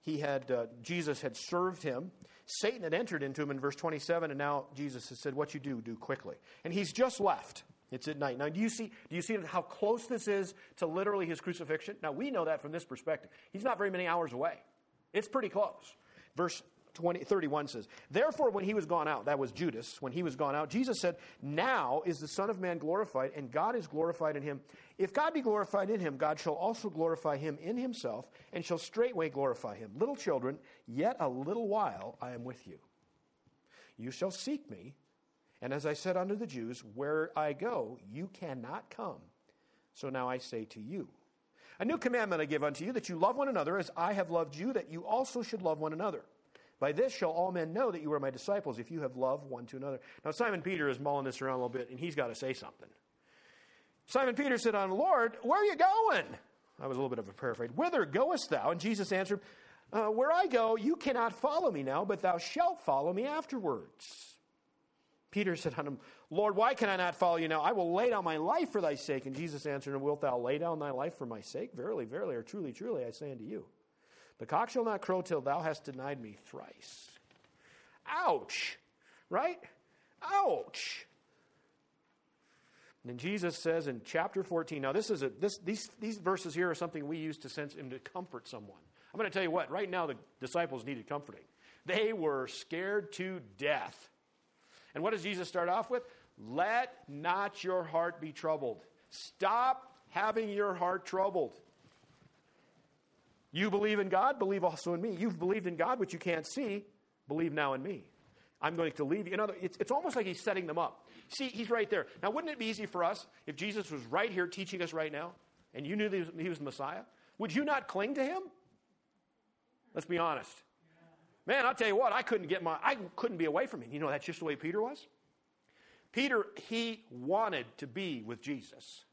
he had, uh, Jesus had served him. Satan had entered into him in verse 27, and now Jesus has said, What you do, do quickly. And he's just left. It's at night. Now, do you see, do you see how close this is to literally his crucifixion? Now, we know that from this perspective. He's not very many hours away. It's pretty close. Verse 20, 31 says, Therefore, when he was gone out, that was Judas, when he was gone out, Jesus said, Now is the Son of Man glorified, and God is glorified in him. If God be glorified in him, God shall also glorify him in himself, and shall straightway glorify him. Little children, yet a little while I am with you. You shall seek me, and as I said unto the Jews, Where I go, you cannot come. So now I say to you, a new commandment I give unto you, that you love one another as I have loved you, that you also should love one another. By this shall all men know that you are my disciples, if you have love one to another. Now, Simon Peter is mulling this around a little bit, and he's got to say something. Simon Peter said unto the Lord, Where are you going? That was a little bit of a paraphrase. Whither goest thou? And Jesus answered, uh, Where I go, you cannot follow me now, but thou shalt follow me afterwards. Peter said unto him, Lord, why can I not follow you now? I will lay down my life for thy sake. And Jesus answered him, Wilt thou lay down thy life for my sake? Verily, verily, or truly, truly, I say unto you, the cock shall not crow till thou hast denied me thrice. Ouch! Right? Ouch! And Jesus says in chapter 14, now this is a, this, these, these verses here are something we use to sense and to comfort someone. I'm going to tell you what, right now the disciples needed comforting. They were scared to death. And what does Jesus start off with? Let not your heart be troubled. Stop having your heart troubled. You believe in God, believe also in me. You've believed in God, which you can't see, believe now in me. I'm going to leave you. In other, it's, it's almost like he's setting them up. See, he's right there. Now, wouldn't it be easy for us if Jesus was right here teaching us right now, and you knew that he was the Messiah? Would you not cling to him? Let's be honest. Man, I'll tell you what, I couldn't get my, I couldn't be away from him. You know, that's just the way Peter was. Peter, he wanted to be with Jesus,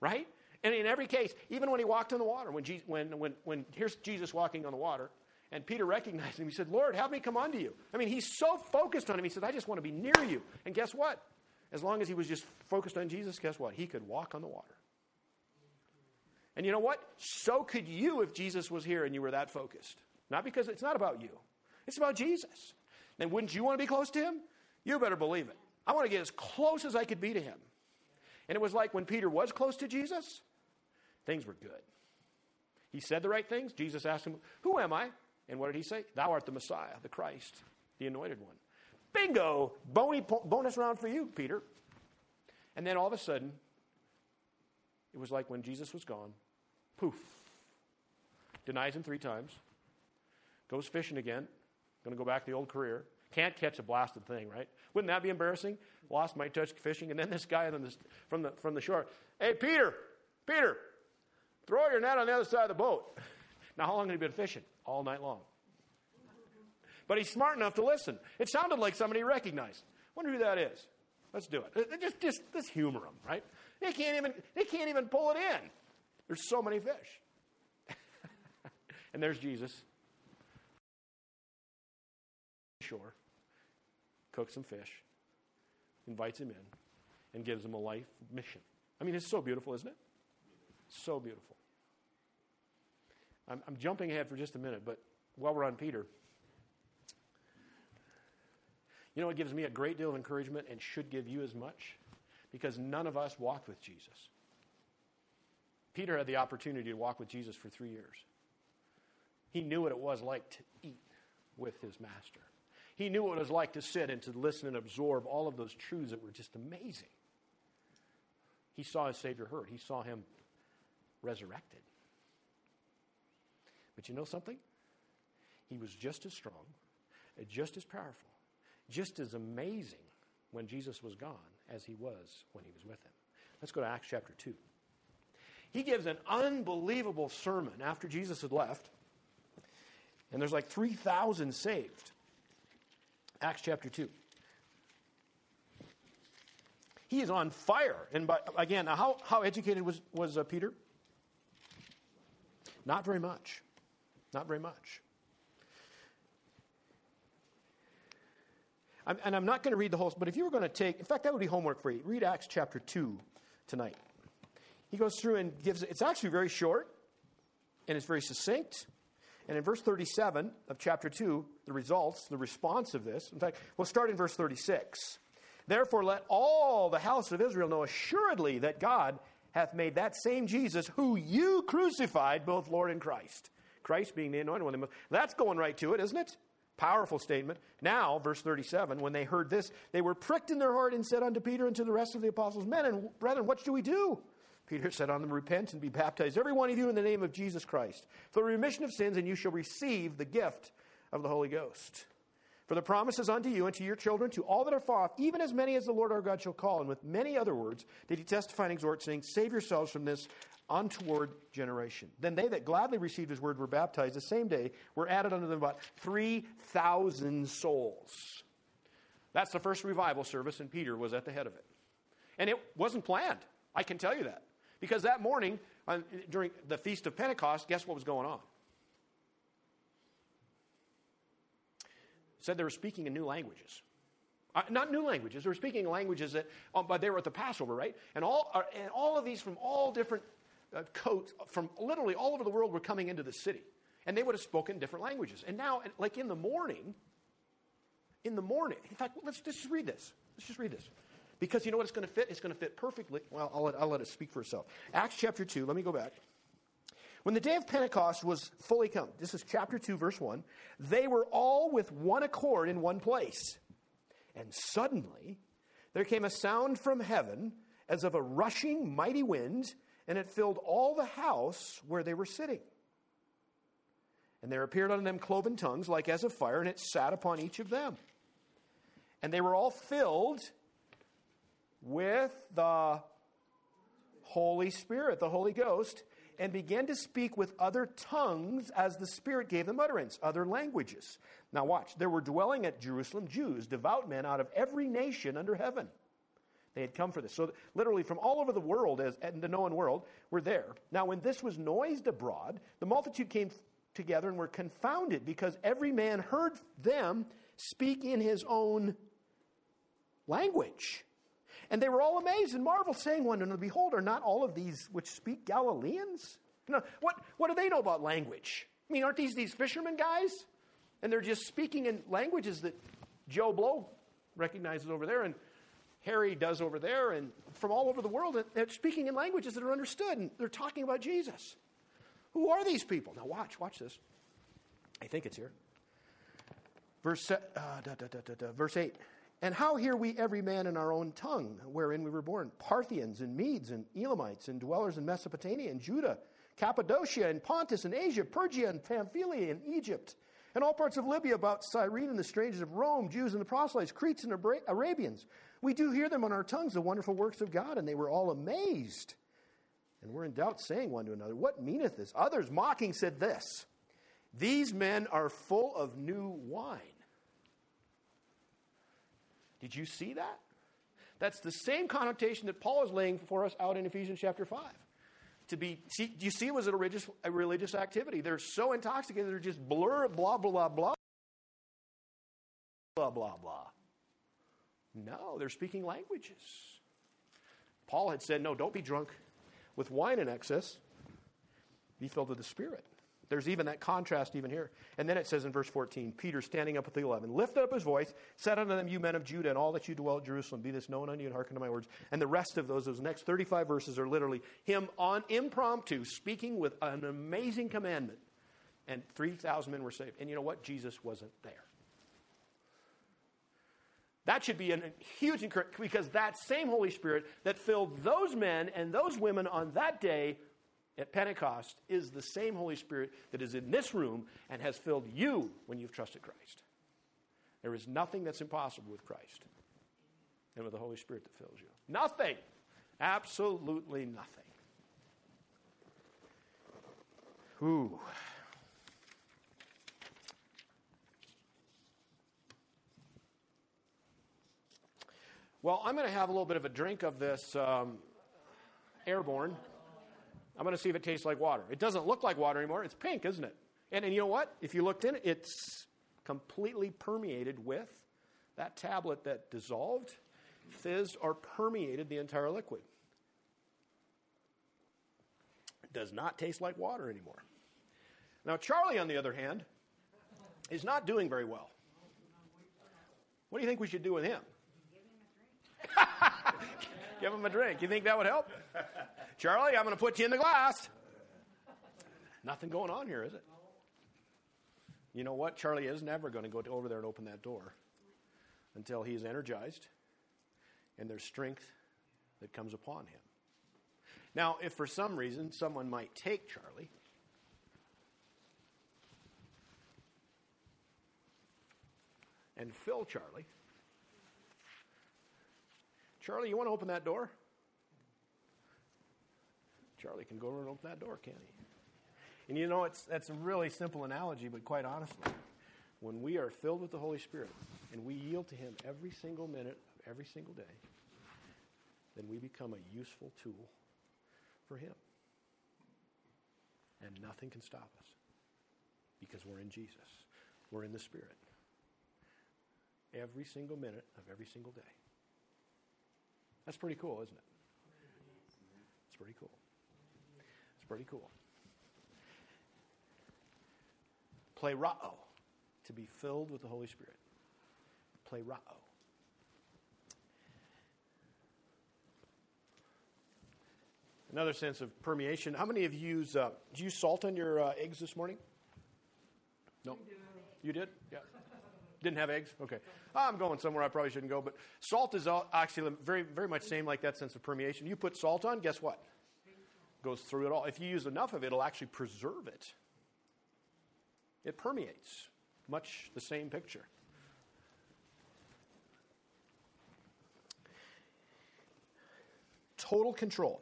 right? And in every case, even when he walked on the water, when, Jesus, when, when, when here's Jesus walking on the water, and Peter recognized him, he said, Lord, have me come unto you. I mean, he's so focused on him, he said, I just want to be near you. And guess what? As long as he was just focused on Jesus, guess what? He could walk on the water. And you know what? So could you if Jesus was here and you were that focused. Not because it's not about you, it's about Jesus. Then wouldn't you want to be close to him? You better believe it. I want to get as close as I could be to him. And it was like when Peter was close to Jesus, things were good. He said the right things. Jesus asked him, Who am I? And what did he say? Thou art the Messiah, the Christ, the anointed one. Bingo! Bony bonus round for you, Peter. And then all of a sudden, it was like when Jesus was gone, poof. Denies him three times goes fishing again, going to go back to the old career. Can't catch a blasted thing, right? Wouldn't that be embarrassing? Lost my touch fishing, and then this guy from the, from the shore, hey, Peter, Peter, throw your net on the other side of the boat. Now, how long had he been fishing? All night long. But he's smart enough to listen. It sounded like somebody recognized. Wonder who that is. Let's do it. Just, just, just humor them, right? They can't even, they can't even pull it in. There's so many fish. and there's Jesus shore, cooks some fish, invites him in, and gives him a life mission. I mean, it's so beautiful, isn't it? So beautiful. I'm, I'm jumping ahead for just a minute, but while we're on Peter, you know, it gives me a great deal of encouragement and should give you as much because none of us walked with Jesus. Peter had the opportunity to walk with Jesus for three years. He knew what it was like to eat with his master. He knew what it was like to sit and to listen and absorb all of those truths that were just amazing. He saw his Savior hurt, he saw him resurrected. But you know something? He was just as strong, just as powerful, just as amazing when Jesus was gone as he was when he was with him. Let's go to Acts chapter 2. He gives an unbelievable sermon after Jesus had left, and there's like 3,000 saved. Acts chapter 2. He is on fire. And by, again, how, how educated was, was uh, Peter? Not very much. Not very much. I'm, and I'm not going to read the whole, but if you were going to take, in fact, that would be homework for you. Read Acts chapter 2 tonight. He goes through and gives, it's actually very short, and it's very succinct. And in verse 37 of chapter 2, the results, the response of this, in fact, we'll start in verse 36. Therefore, let all the house of Israel know assuredly that God hath made that same Jesus who you crucified, both Lord and Christ. Christ being the anointed one. That's going right to it, isn't it? Powerful statement. Now, verse 37, when they heard this, they were pricked in their heart and said unto Peter and to the rest of the apostles, Men and brethren, what shall we do? Peter said unto them, Repent and be baptized, every one of you, in the name of Jesus Christ, for the remission of sins, and you shall receive the gift of the Holy Ghost. For the promise is unto you and to your children, to all that are far off, even as many as the Lord our God shall call. And with many other words did he testify and exhort, saying, Save yourselves from this untoward generation. Then they that gladly received his word were baptized the same day, were added unto them about 3,000 souls. That's the first revival service, and Peter was at the head of it. And it wasn't planned. I can tell you that. Because that morning, uh, during the Feast of Pentecost, guess what was going on? Said they were speaking in new languages. Uh, not new languages, they were speaking languages that, um, but they were at the Passover, right? And all, uh, and all of these from all different uh, coats, from literally all over the world, were coming into the city. And they would have spoken different languages. And now, like in the morning, in the morning, in fact, let's just read this. Let's just read this. Because you know what it's going to fit? It's going to fit perfectly. Well, I'll let, I'll let it speak for itself. Acts chapter 2, let me go back. When the day of Pentecost was fully come, this is chapter 2, verse 1, they were all with one accord in one place. And suddenly there came a sound from heaven as of a rushing mighty wind, and it filled all the house where they were sitting. And there appeared unto them cloven tongues like as of fire, and it sat upon each of them. And they were all filled with the Holy Spirit, the Holy Ghost, and began to speak with other tongues as the Spirit gave them utterance, other languages. Now, watch. There were dwelling at Jerusalem Jews, devout men out of every nation under heaven. They had come for this. So, literally, from all over the world, as in the known world, were there. Now, when this was noised abroad, the multitude came together and were confounded because every man heard them speak in his own language. And they were all amazed and marveled, saying one another, Behold, are not all of these which speak Galileans? No, what, what do they know about language? I mean, aren't these these fishermen guys? And they're just speaking in languages that Joe Blow recognizes over there and Harry does over there and from all over the world. They're speaking in languages that are understood and they're talking about Jesus. Who are these people? Now, watch, watch this. I think it's here. Verse, uh, da, da, da, verse 8. And how hear we every man in our own tongue wherein we were born? Parthians and Medes and Elamites and dwellers in Mesopotamia and Judah, Cappadocia and Pontus and Asia, Phrygia and Pamphylia and Egypt, and all parts of Libya about Cyrene and the strangers of Rome, Jews and the proselytes, Cretes and Arabians. We do hear them on our tongues, the wonderful works of God, and they were all amazed. And were in doubt, saying one to another, What meaneth this? Others, mocking, said this These men are full of new wine. Did you see that? That's the same connotation that Paul is laying for us out in Ephesians chapter 5. To be, see, do you see it was a religious, a religious activity? They're so intoxicated, they're just blur, blah, blah, blah, blah, blah, blah, blah. No, they're speaking languages. Paul had said, No, don't be drunk with wine in excess. Be filled with the Spirit. There's even that contrast even here. And then it says in verse 14, Peter standing up with the eleven, lifted up his voice, said unto them, You men of Judah, and all that you dwell at Jerusalem, be this known unto you, and hearken to my words. And the rest of those, those next 35 verses are literally him on impromptu speaking with an amazing commandment. And 3,000 men were saved. And you know what? Jesus wasn't there. That should be a huge encouragement because that same Holy Spirit that filled those men and those women on that day at Pentecost is the same Holy Spirit that is in this room and has filled you when you've trusted Christ. There is nothing that's impossible with Christ and with the Holy Spirit that fills you. Nothing. Absolutely nothing. Ooh. Well, I'm going to have a little bit of a drink of this um, airborne. I'm going to see if it tastes like water. It doesn't look like water anymore. It's pink, isn't it? And, and you know what? If you looked in it, it's completely permeated with that tablet that dissolved, fizzed, or permeated the entire liquid. It does not taste like water anymore. Now, Charlie, on the other hand, is not doing very well. What do you think we should do with him? Give him a drink. You think that would help? Charlie, I'm going to put you in the glass. Nothing going on here, is it? You know what? Charlie is never going to go over there and open that door until he is energized and there's strength that comes upon him. Now, if for some reason someone might take Charlie, and fill Charlie, Charlie, you want to open that door? Charlie can go over and open that door, can't he? And you know, it's, that's a really simple analogy, but quite honestly, when we are filled with the Holy Spirit and we yield to Him every single minute of every single day, then we become a useful tool for Him. And nothing can stop us because we're in Jesus, we're in the Spirit. Every single minute of every single day. That's pretty cool, isn't it? It's pretty cool pretty cool. Pleroo, to be filled with the Holy Spirit. Pleroo. Another sense of permeation. How many of you use, uh, did you use salt on your uh, eggs this morning? No. You did? Yeah. Didn't have eggs? Okay. I'm going somewhere I probably shouldn't go, but salt is actually very, very much same like that sense of permeation. You put salt on, guess what? Goes through it all. If you use enough of it, it'll actually preserve it. It permeates. Much the same picture. Total control.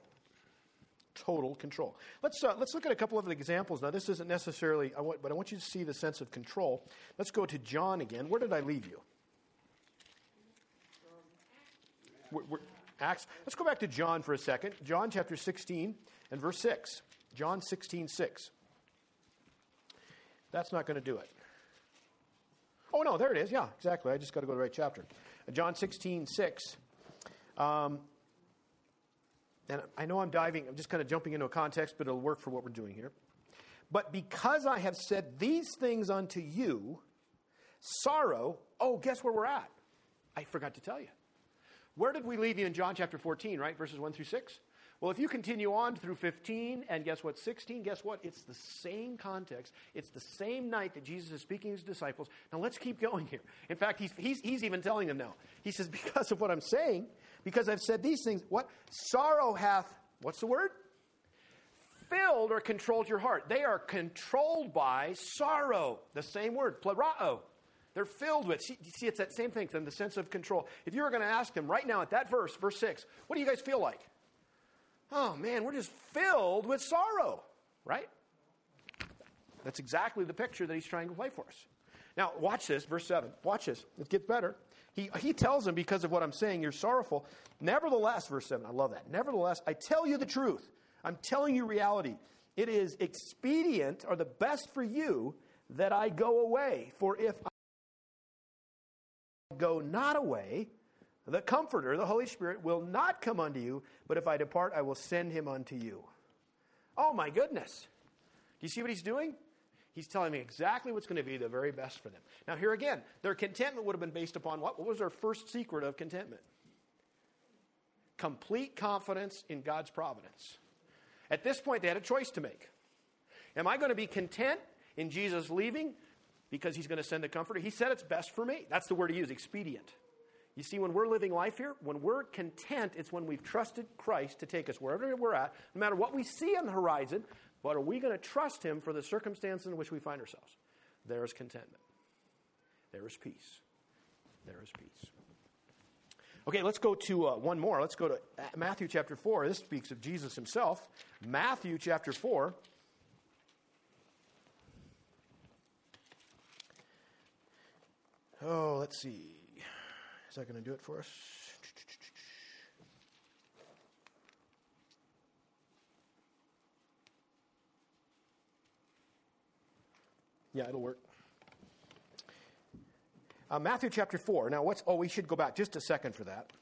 Total control. Let's, uh, let's look at a couple of examples. Now, this isn't necessarily, I want, but I want you to see the sense of control. Let's go to John again. Where did I leave you? We're, we're, Acts. Let's go back to John for a second. John chapter 16 and verse 6. John 16, 6. That's not going to do it. Oh, no, there it is. Yeah, exactly. I just got to go to the right chapter. John 16, 6. Um, and I know I'm diving, I'm just kind of jumping into a context, but it'll work for what we're doing here. But because I have said these things unto you, sorrow, oh, guess where we're at? I forgot to tell you. Where did we leave you in John chapter 14, right? Verses 1 through 6? Well, if you continue on through 15 and guess what, 16, guess what? It's the same context. It's the same night that Jesus is speaking to his disciples. Now let's keep going here. In fact, he's, he's, he's even telling them now. He says, Because of what I'm saying, because I've said these things, what? Sorrow hath, what's the word? Filled or controlled your heart. They are controlled by sorrow. The same word, pleroo. They're filled with. See, see, it's that same thing, in the sense of control. If you were going to ask them right now at that verse, verse 6, what do you guys feel like? Oh man, we're just filled with sorrow, right? That's exactly the picture that he's trying to play for us. Now, watch this, verse 7. Watch this. It gets better. He, he tells them, because of what I'm saying, you're sorrowful. Nevertheless, verse 7, I love that. Nevertheless, I tell you the truth. I'm telling you reality. It is expedient or the best for you that I go away. For if I go not away, The Comforter, the Holy Spirit, will not come unto you, but if I depart, I will send him unto you. Oh my goodness. Do you see what he's doing? He's telling me exactly what's going to be the very best for them. Now, here again, their contentment would have been based upon what? What was their first secret of contentment? Complete confidence in God's providence. At this point, they had a choice to make. Am I going to be content in Jesus leaving because he's going to send a comforter? He said it's best for me. That's the word he used, expedient. You see, when we're living life here, when we're content, it's when we've trusted Christ to take us wherever we're at, no matter what we see on the horizon, but are we going to trust him for the circumstances in which we find ourselves? There is contentment. There is peace. There is peace. Okay, let's go to uh, one more. Let's go to uh, Matthew chapter 4. This speaks of Jesus himself. Matthew chapter 4. Oh, let's see. Is that going to do it for us? Yeah, it'll work. Uh, Matthew chapter 4. Now, what's. Oh, we should go back just a second for that.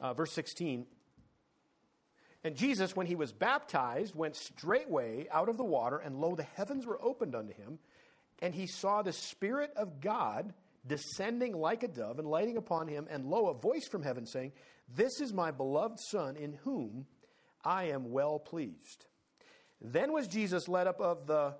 Uh, verse 16. And Jesus, when he was baptized, went straightway out of the water, and lo, the heavens were opened unto him, and he saw the Spirit of God descending like a dove and lighting upon him, and lo, a voice from heaven saying, This is my beloved Son, in whom I am well pleased. Then was Jesus led up of the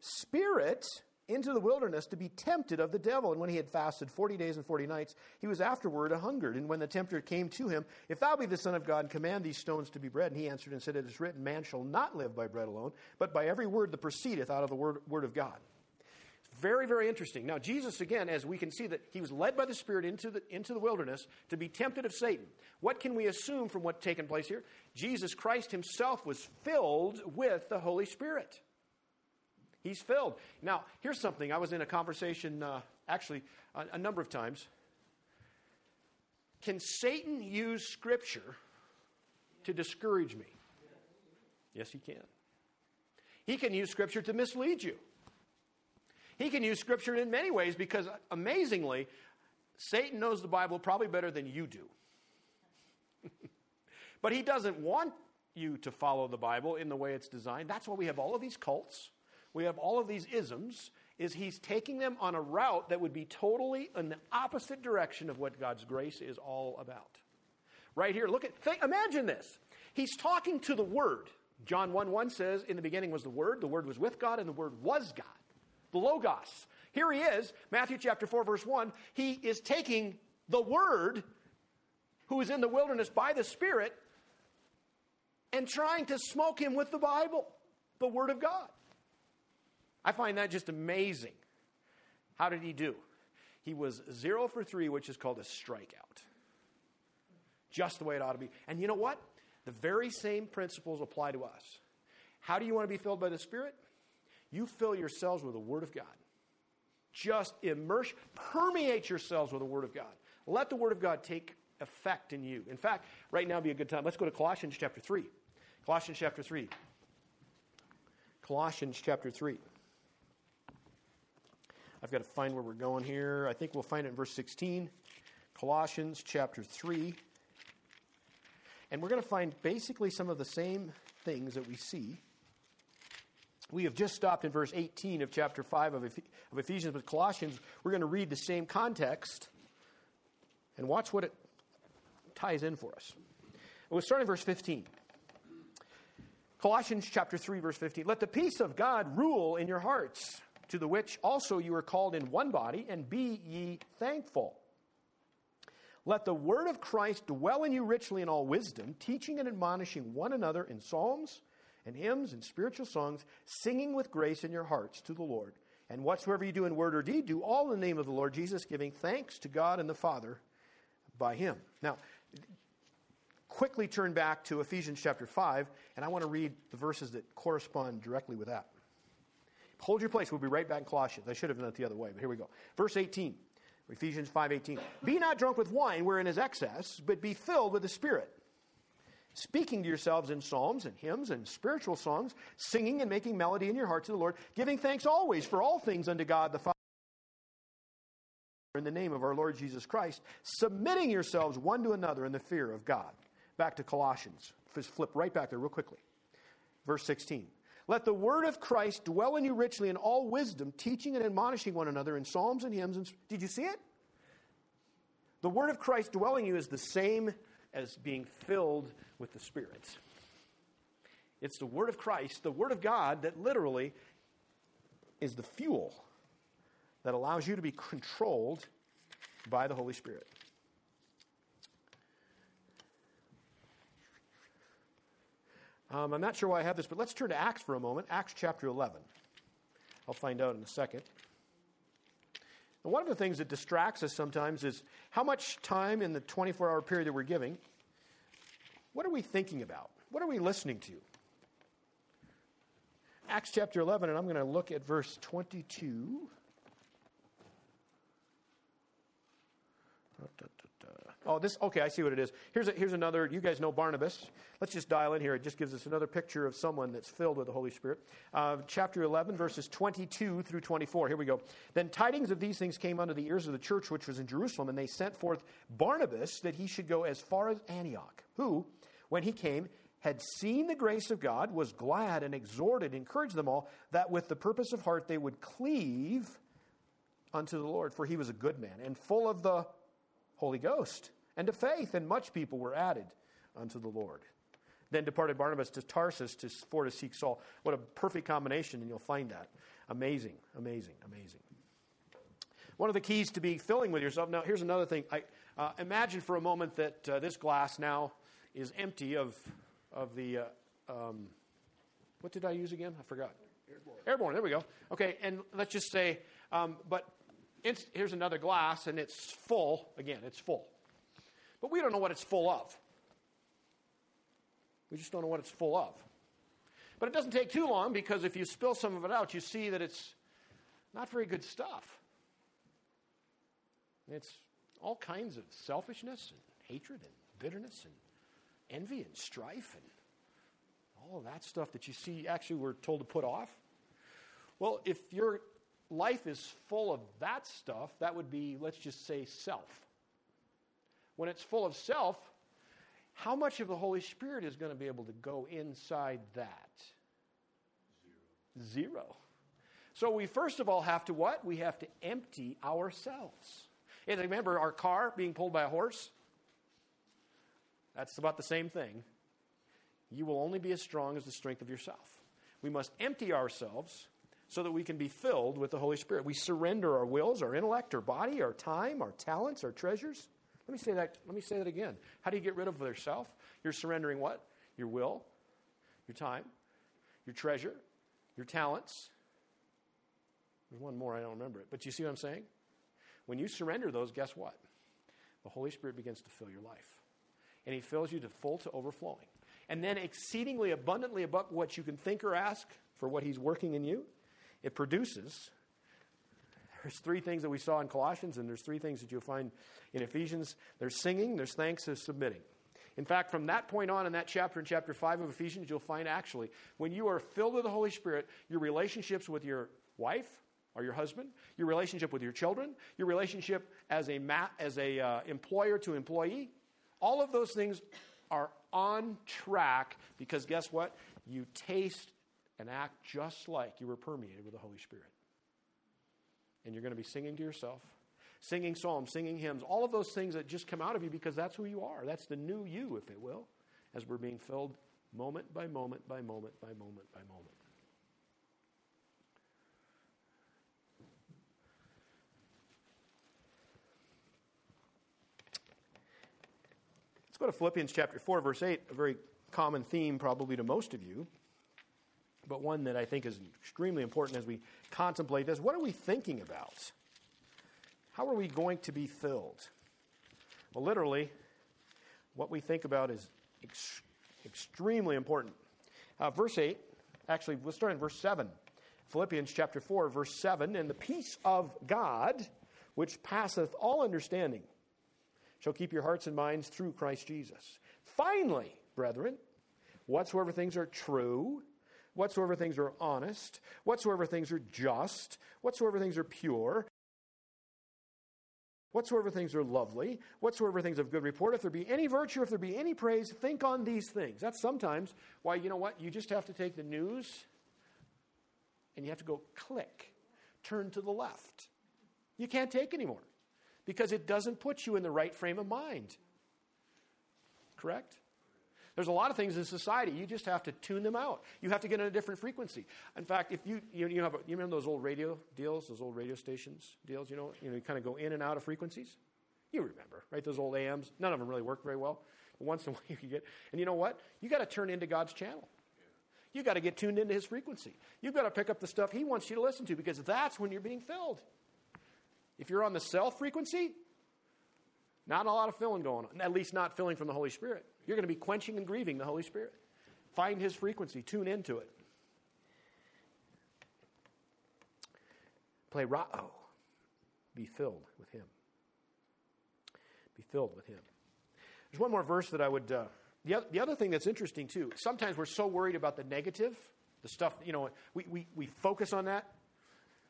Spirit into the wilderness to be tempted of the devil. And when he had fasted 40 days and 40 nights, he was afterward a hungered. And when the tempter came to him, If thou be the Son of God, command these stones to be bread. And he answered and said, It is written, Man shall not live by bread alone, but by every word that proceedeth out of the word, word of God. Very, very interesting. Now, Jesus, again, as we can see that he was led by the Spirit into the, into the wilderness to be tempted of Satan. What can we assume from what's taken place here? Jesus Christ himself was filled with the Holy Spirit. He's filled. Now, here's something. I was in a conversation, uh, actually, a, a number of times. Can Satan use Scripture to discourage me? Yes, he can. He can use Scripture to mislead you. He can use Scripture in many ways because, amazingly, Satan knows the Bible probably better than you do. but he doesn't want you to follow the Bible in the way it's designed. That's why we have all of these cults. We have all of these isms. Is he's taking them on a route that would be totally in the opposite direction of what God's grace is all about. Right here, look at, think, imagine this. He's talking to the Word. John 1 1 says, In the beginning was the Word, the Word was with God, and the Word was God the Logos. Here he is, Matthew chapter 4, verse 1. He is taking the Word, who is in the wilderness by the Spirit, and trying to smoke him with the Bible, the Word of God. I find that just amazing. How did he do? He was zero for three, which is called a strikeout. Just the way it ought to be. And you know what? The very same principles apply to us. How do you want to be filled by the Spirit? You fill yourselves with the Word of God. Just immerse, permeate yourselves with the Word of God. Let the Word of God take effect in you. In fact, right now would be a good time. Let's go to Colossians chapter 3. Colossians chapter 3. Colossians chapter 3. I've got to find where we're going here. I think we'll find it in verse 16. Colossians chapter 3. And we're going to find basically some of the same things that we see we have just stopped in verse 18 of chapter 5 of, Ephesians, but Colossians, we're going to read the same context and watch what it ties in for us. We'll start in verse 15. Colossians chapter 3, verse 15. Let the peace of God rule in your hearts, to the which also you are called in one body, and be ye thankful. Let the word of Christ dwell in you richly in all wisdom, teaching and admonishing one another in psalms and hymns and spiritual songs, singing with grace in your hearts to the Lord. And whatsoever you do in word or deed, do all in the name of the Lord Jesus, giving thanks to God and the Father by him. Now, quickly turn back to Ephesians chapter 5, and I want to read the verses that correspond directly with that. Hold your place. We'll be right back in Colossians. I should have done it the other way, but here we go. Verse 18. Ephesians 5:18. Be not drunk with wine wherein is excess, but be filled with the Spirit speaking to yourselves in psalms and hymns and spiritual songs, singing and making melody in your hearts to the Lord, giving thanks always for all things unto God the Father in the name of our Lord Jesus Christ, submitting yourselves one to another in the fear of God. Back to Colossians. Just flip right back there, real quickly. Verse 16. Let the word of Christ dwell in you richly in all wisdom, teaching and admonishing one another in psalms and hymns. And, did you see it? The word of Christ dwelling in you is the same as being filled with the Spirit. It's the word of Christ, the word of God, that literally is the fuel that allows you to be controlled by the Holy Spirit. Um, I'm not sure why I have this, but let's turn to Acts for a moment. Acts chapter 11. I'll find out in a second. And one of the things that distracts us sometimes is how much time in the 24 hour period that we're giving, what are we thinking about? What are we listening to? Acts chapter 11, and I'm going to look at verse 22. Oh, this, okay, I see what it is. Here's, a, here's another, you guys know Barnabas. Let's just dial in here. It just gives us another picture of someone that's filled with the Holy Spirit. Uh, chapter 11, verses 22 through 24. Here we go. Then tidings of these things came unto the ears of the church which was in Jerusalem, and they sent forth Barnabas that he should go as far as Antioch, who, when he came, had seen the grace of God, was glad, and exhorted, encouraged them all, that with the purpose of heart they would cleave unto the Lord, for he was a good man, and full of the Holy Ghost, and to faith, and much people were added unto the Lord. Then departed Barnabas to Tarsus to, for to seek Saul. What a perfect combination, and you'll find that. Amazing, amazing, amazing. One of the keys to be filling with yourself. Now, here's another thing. I, uh, imagine for a moment that uh, this glass now is empty of, of the. Uh, um, what did I use again? I forgot. Airborne. Airborne, there we go. Okay, and let's just say, um, but here's another glass, and it's full. Again, it's full. But we don't know what it's full of. We just don't know what it's full of. But it doesn't take too long because if you spill some of it out, you see that it's not very good stuff. It's all kinds of selfishness and hatred and bitterness and envy and strife and all of that stuff that you see actually we're told to put off. Well, if your life is full of that stuff, that would be, let's just say, self. When it's full of self, how much of the Holy Spirit is going to be able to go inside that? Zero. Zero. So we first of all have to what? We have to empty ourselves. And remember our car being pulled by a horse? That's about the same thing. You will only be as strong as the strength of yourself. We must empty ourselves so that we can be filled with the Holy Spirit. We surrender our wills, our intellect, our body, our time, our talents, our treasures. Let me say that, let me say that again. How do you get rid of yourself? You're surrendering what? Your will, your time, your treasure, your talents. There's one more, I don't remember it. But you see what I'm saying? When you surrender those, guess what? The Holy Spirit begins to fill your life. And He fills you to full to overflowing. And then exceedingly abundantly above what you can think or ask for what He's working in you, it produces. There's three things that we saw in Colossians, and there's three things that you'll find in Ephesians. There's singing, there's thanks, there's submitting. In fact, from that point on in that chapter, in chapter 5 of Ephesians, you'll find actually, when you are filled with the Holy Spirit, your relationships with your wife or your husband, your relationship with your children, your relationship as a, ma- as a uh, employer to employee, all of those things are on track because guess what? You taste and act just like you were permeated with the Holy Spirit. And you're going to be singing to yourself, singing psalms, singing hymns, all of those things that just come out of you because that's who you are. That's the new you, if it will, as we're being filled moment by moment by moment by moment by moment. Let's go to Philippians chapter 4, verse 8, a very common theme probably to most of you but one that I think is extremely important as we contemplate this. What are we thinking about? How are we going to be filled? Well, literally, what we think about is ex- extremely important. Uh, verse 8, actually, let's start in verse 7. Philippians chapter 4, verse 7 And the peace of God, which passeth all understanding, shall keep your hearts and minds through Christ Jesus. Finally, brethren, whatsoever things are true, whatsoever things are honest, whatsoever things are just, whatsoever things are pure, whatsoever things are lovely, whatsoever things of good report, if there be any virtue, if there be any praise, think on these things. That's sometimes why, you know what, you just have to take the news and you have to go click, turn to the left. You can't take anymore because it doesn't put you in the right frame of mind. Correct? There's a lot of things in society you just have to tune them out. You have to get in a different frequency. In fact, if you you, you have a, you remember those old radio deals, those old radio stations deals. You know, you know, you kind of go in and out of frequencies. You remember, right? Those old AMs. None of them really work very well. But once in a while you get, and you know what? You got to turn into God's channel. You got to get tuned into His frequency. You've got to pick up the stuff He wants you to listen to because that's when you're being filled. If you're on the self frequency, not a lot of filling going on, at least not filling from the Holy Spirit. You're going to be quenching and grieving the Holy Spirit. Find His frequency, tune into it. Pleroo. Be filled with Him. Be filled with Him. There's one more verse that I would. Uh, the, the other thing that's interesting, too, sometimes we're so worried about the negative, the stuff, you know, we, we, we focus on that.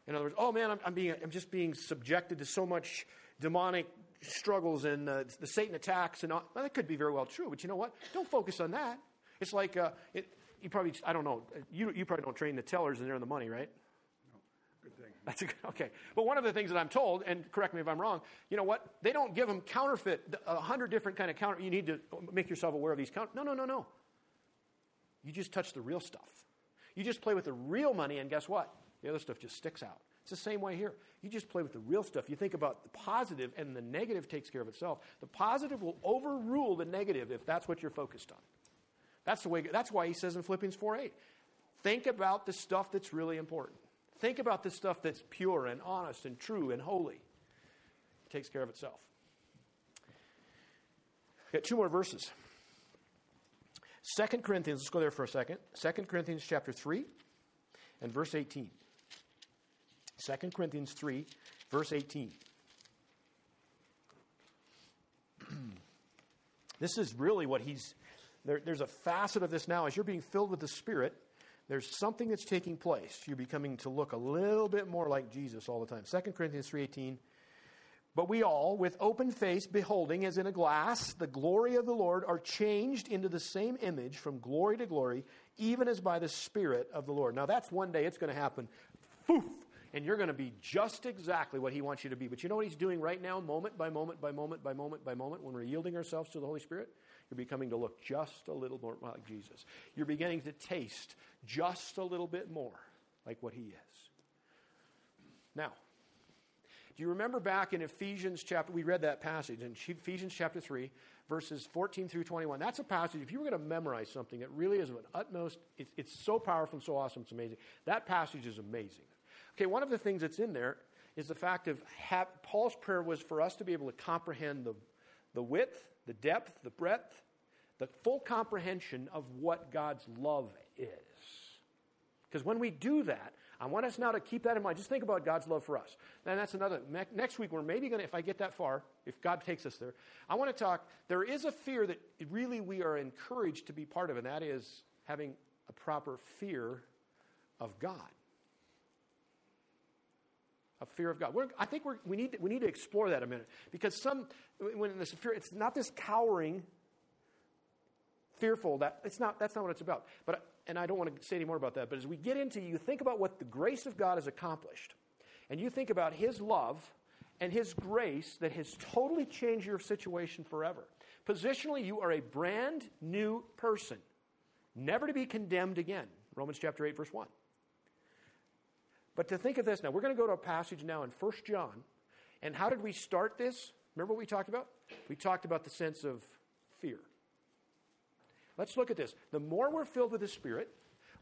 In other words, oh man, I'm, I'm, being, I'm just being subjected to so much demonic struggles and uh, the Satan attacks, and all, well, that could be very well true. But you know what? Don't focus on that. It's like uh, it, you probably I don't know. You you probably don't train the tellers and they're in the money, right? No, good thing. That's a good, okay. But one of the things that I'm told, and correct me if I'm wrong, you know what? They don't give them counterfeit a hundred different kind of counter. You need to make yourself aware of these counter. No, no, no, no. You just touch the real stuff. You just play with the real money, and guess what? The other stuff just sticks out. It's the same way here. You just play with the real stuff. You think about the positive, and the negative takes care of itself. The positive will overrule the negative if that's what you're focused on. That's the way. That's why he says in Philippians 4 8, think about the stuff that's really important. Think about the stuff that's pure and honest and true and holy. It takes care of itself. Got two more verses. 2 Corinthians, let's go there for a second. 2 Corinthians chapter 3 and verse 18. 2 Corinthians 3, verse 18. this is really what he's, there, there's a facet of this now. As you're being filled with the Spirit, there's something that's taking place. You're becoming to look a little bit more like Jesus all the time. 2 Corinthians 3.18, But we all, with open face, beholding as in a glass the glory of the Lord, are changed into the same image from glory to glory, even as by the Spirit of the Lord. Now that's one day it's going to happen. And you're going to be just exactly what He wants you to be. But you know what He's doing right now, moment by moment by moment by moment by moment, when we're yielding ourselves to the Holy Spirit? You're becoming to look just a little more like Jesus. You're beginning to taste just a little bit more like what He is. Now, do you remember back in Ephesians chapter, we read that passage in Ephesians chapter 3, verses 14 through 21. That's a passage, if you were going to memorize something, it really is of an utmost, it's, it's so powerful and so awesome, it's amazing. That passage is amazing. Okay, one of the things that's in there is the fact of Paul's prayer was for us to be able to comprehend the, the width, the depth, the breadth, the full comprehension of what God's love is. Because when we do that, I want us now to keep that in mind. Just think about God's love for us. And that's another. Next week, we're maybe going to, if I get that far, if God takes us there, I want to talk. There is a fear that really we are encouraged to be part of, and that is having a proper fear of God a fear of God. We're, I think we need to, we need to explore that a minute because some when this fear, it's not this cowering, fearful. That it's not. That's not what it's about. But and I don't want to say any more about that. But as we get into, you think about what the grace of God has accomplished, and you think about His love and His grace that has totally changed your situation forever. Positionally, you are a brand new person, never to be condemned again. Romans chapter eight, verse one. But to think of this now, we're going to go to a passage now in 1 John. And how did we start this? Remember what we talked about? We talked about the sense of fear. Let's look at this. The more we're filled with the Spirit,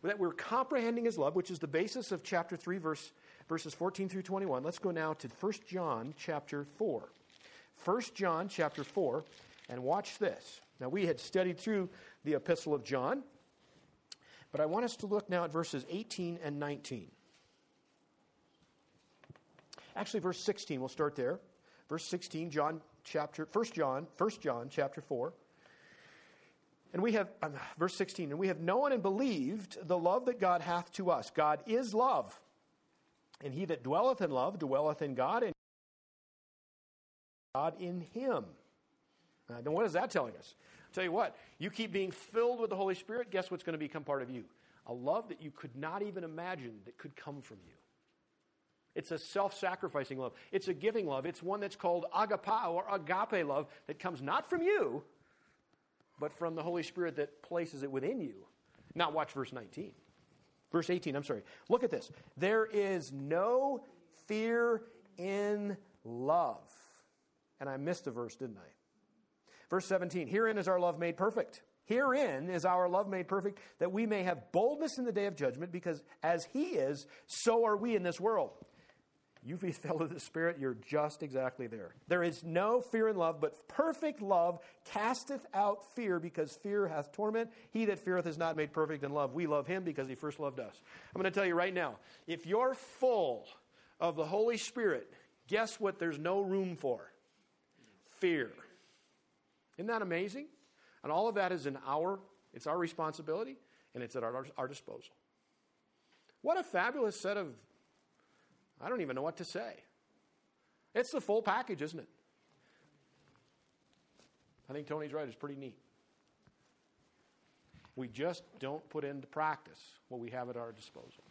that we're comprehending His love, which is the basis of chapter 3, verse, verses 14 through 21. Let's go now to 1 John chapter 4. 1 John chapter 4, and watch this. Now, we had studied through the epistle of John, but I want us to look now at verses 18 and 19. Actually, verse 16, we'll start there. Verse 16, John chapter, 1 John, 1 John chapter 4. And we have, um, verse 16, and we have known and believed the love that God hath to us. God is love. And he that dwelleth in love dwelleth in God, and God in him. Uh, then what is that telling us? I'll tell you what, you keep being filled with the Holy Spirit, guess what's going to become part of you? A love that you could not even imagine that could come from you. It's a self sacrificing love. It's a giving love. It's one that's called agapao or agape love that comes not from you, but from the Holy Spirit that places it within you. Now, watch verse 19. Verse 18, I'm sorry. Look at this. There is no fear in love. And I missed a verse, didn't I? Verse 17 Herein is our love made perfect. Herein is our love made perfect, that we may have boldness in the day of judgment, because as He is, so are we in this world. You be filled with the Spirit, you're just exactly there. There is no fear in love, but perfect love casteth out fear, because fear hath torment. He that feareth is not made perfect in love. We love him because he first loved us. I'm going to tell you right now if you're full of the Holy Spirit, guess what there's no room for? Fear. Isn't that amazing? And all of that is in our, it's our responsibility, and it's at our, our disposal. What a fabulous set of I don't even know what to say. It's the full package, isn't it? I think Tony's right. It's pretty neat. We just don't put into practice what we have at our disposal.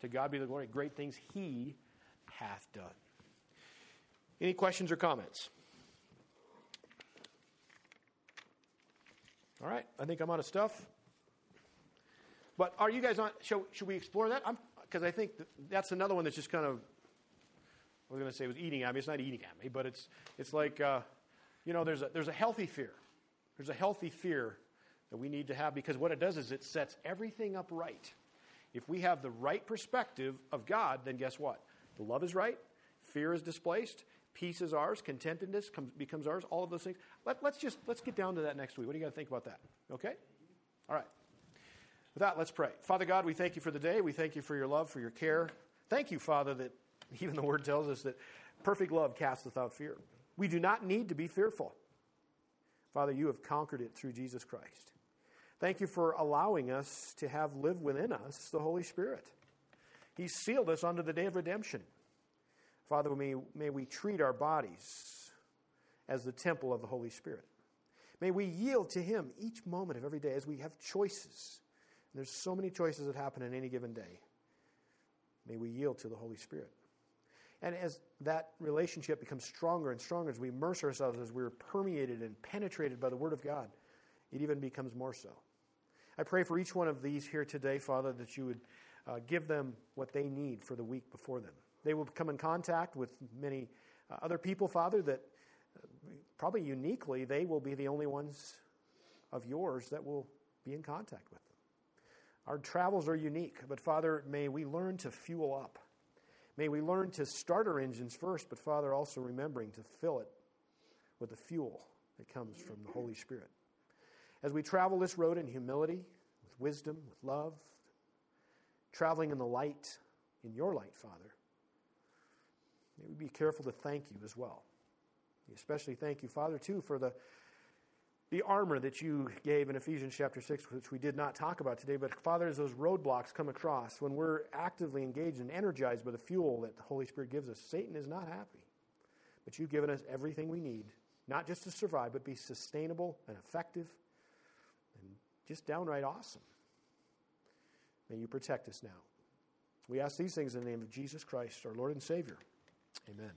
To God be the glory. Great things He hath done. Any questions or comments? All right, I think I'm out of stuff. But are you guys on? Should, should we explore that? I'm, because I think that's another one that's just kind of, I was going to say it was eating at me. It's not eating at me, but it's, it's like, uh, you know, there's a, there's a healthy fear. There's a healthy fear that we need to have because what it does is it sets everything up right. If we have the right perspective of God, then guess what? The love is right, fear is displaced, peace is ours, contentedness comes, becomes ours, all of those things. Let, let's just, let's get down to that next week. What do you got to think about that? Okay? All right. With that, let's pray. Father God, we thank you for the day. We thank you for your love, for your care. Thank you, Father, that even the word tells us that perfect love casteth out fear. We do not need to be fearful. Father, you have conquered it through Jesus Christ. Thank you for allowing us to have live within us the Holy Spirit. He sealed us unto the day of redemption. Father, may, may we treat our bodies as the temple of the Holy Spirit. May we yield to Him each moment of every day as we have choices there's so many choices that happen in any given day. May we yield to the Holy Spirit. And as that relationship becomes stronger and stronger, as we immerse ourselves, as we're permeated and penetrated by the Word of God, it even becomes more so. I pray for each one of these here today, Father, that you would uh, give them what they need for the week before them. They will come in contact with many uh, other people, Father, that uh, probably uniquely, they will be the only ones of yours that will be in contact with. Our travels are unique, but Father, may we learn to fuel up. May we learn to start our engines first, but Father, also remembering to fill it with the fuel that comes from the Holy Spirit. As we travel this road in humility, with wisdom, with love, traveling in the light, in your light, Father, may we be careful to thank you as well. We especially thank you, Father, too, for the the armor that you gave in Ephesians chapter 6, which we did not talk about today. But, Father, as those roadblocks come across, when we're actively engaged and energized by the fuel that the Holy Spirit gives us, Satan is not happy. But you've given us everything we need, not just to survive, but be sustainable and effective and just downright awesome. May you protect us now. We ask these things in the name of Jesus Christ, our Lord and Savior. Amen.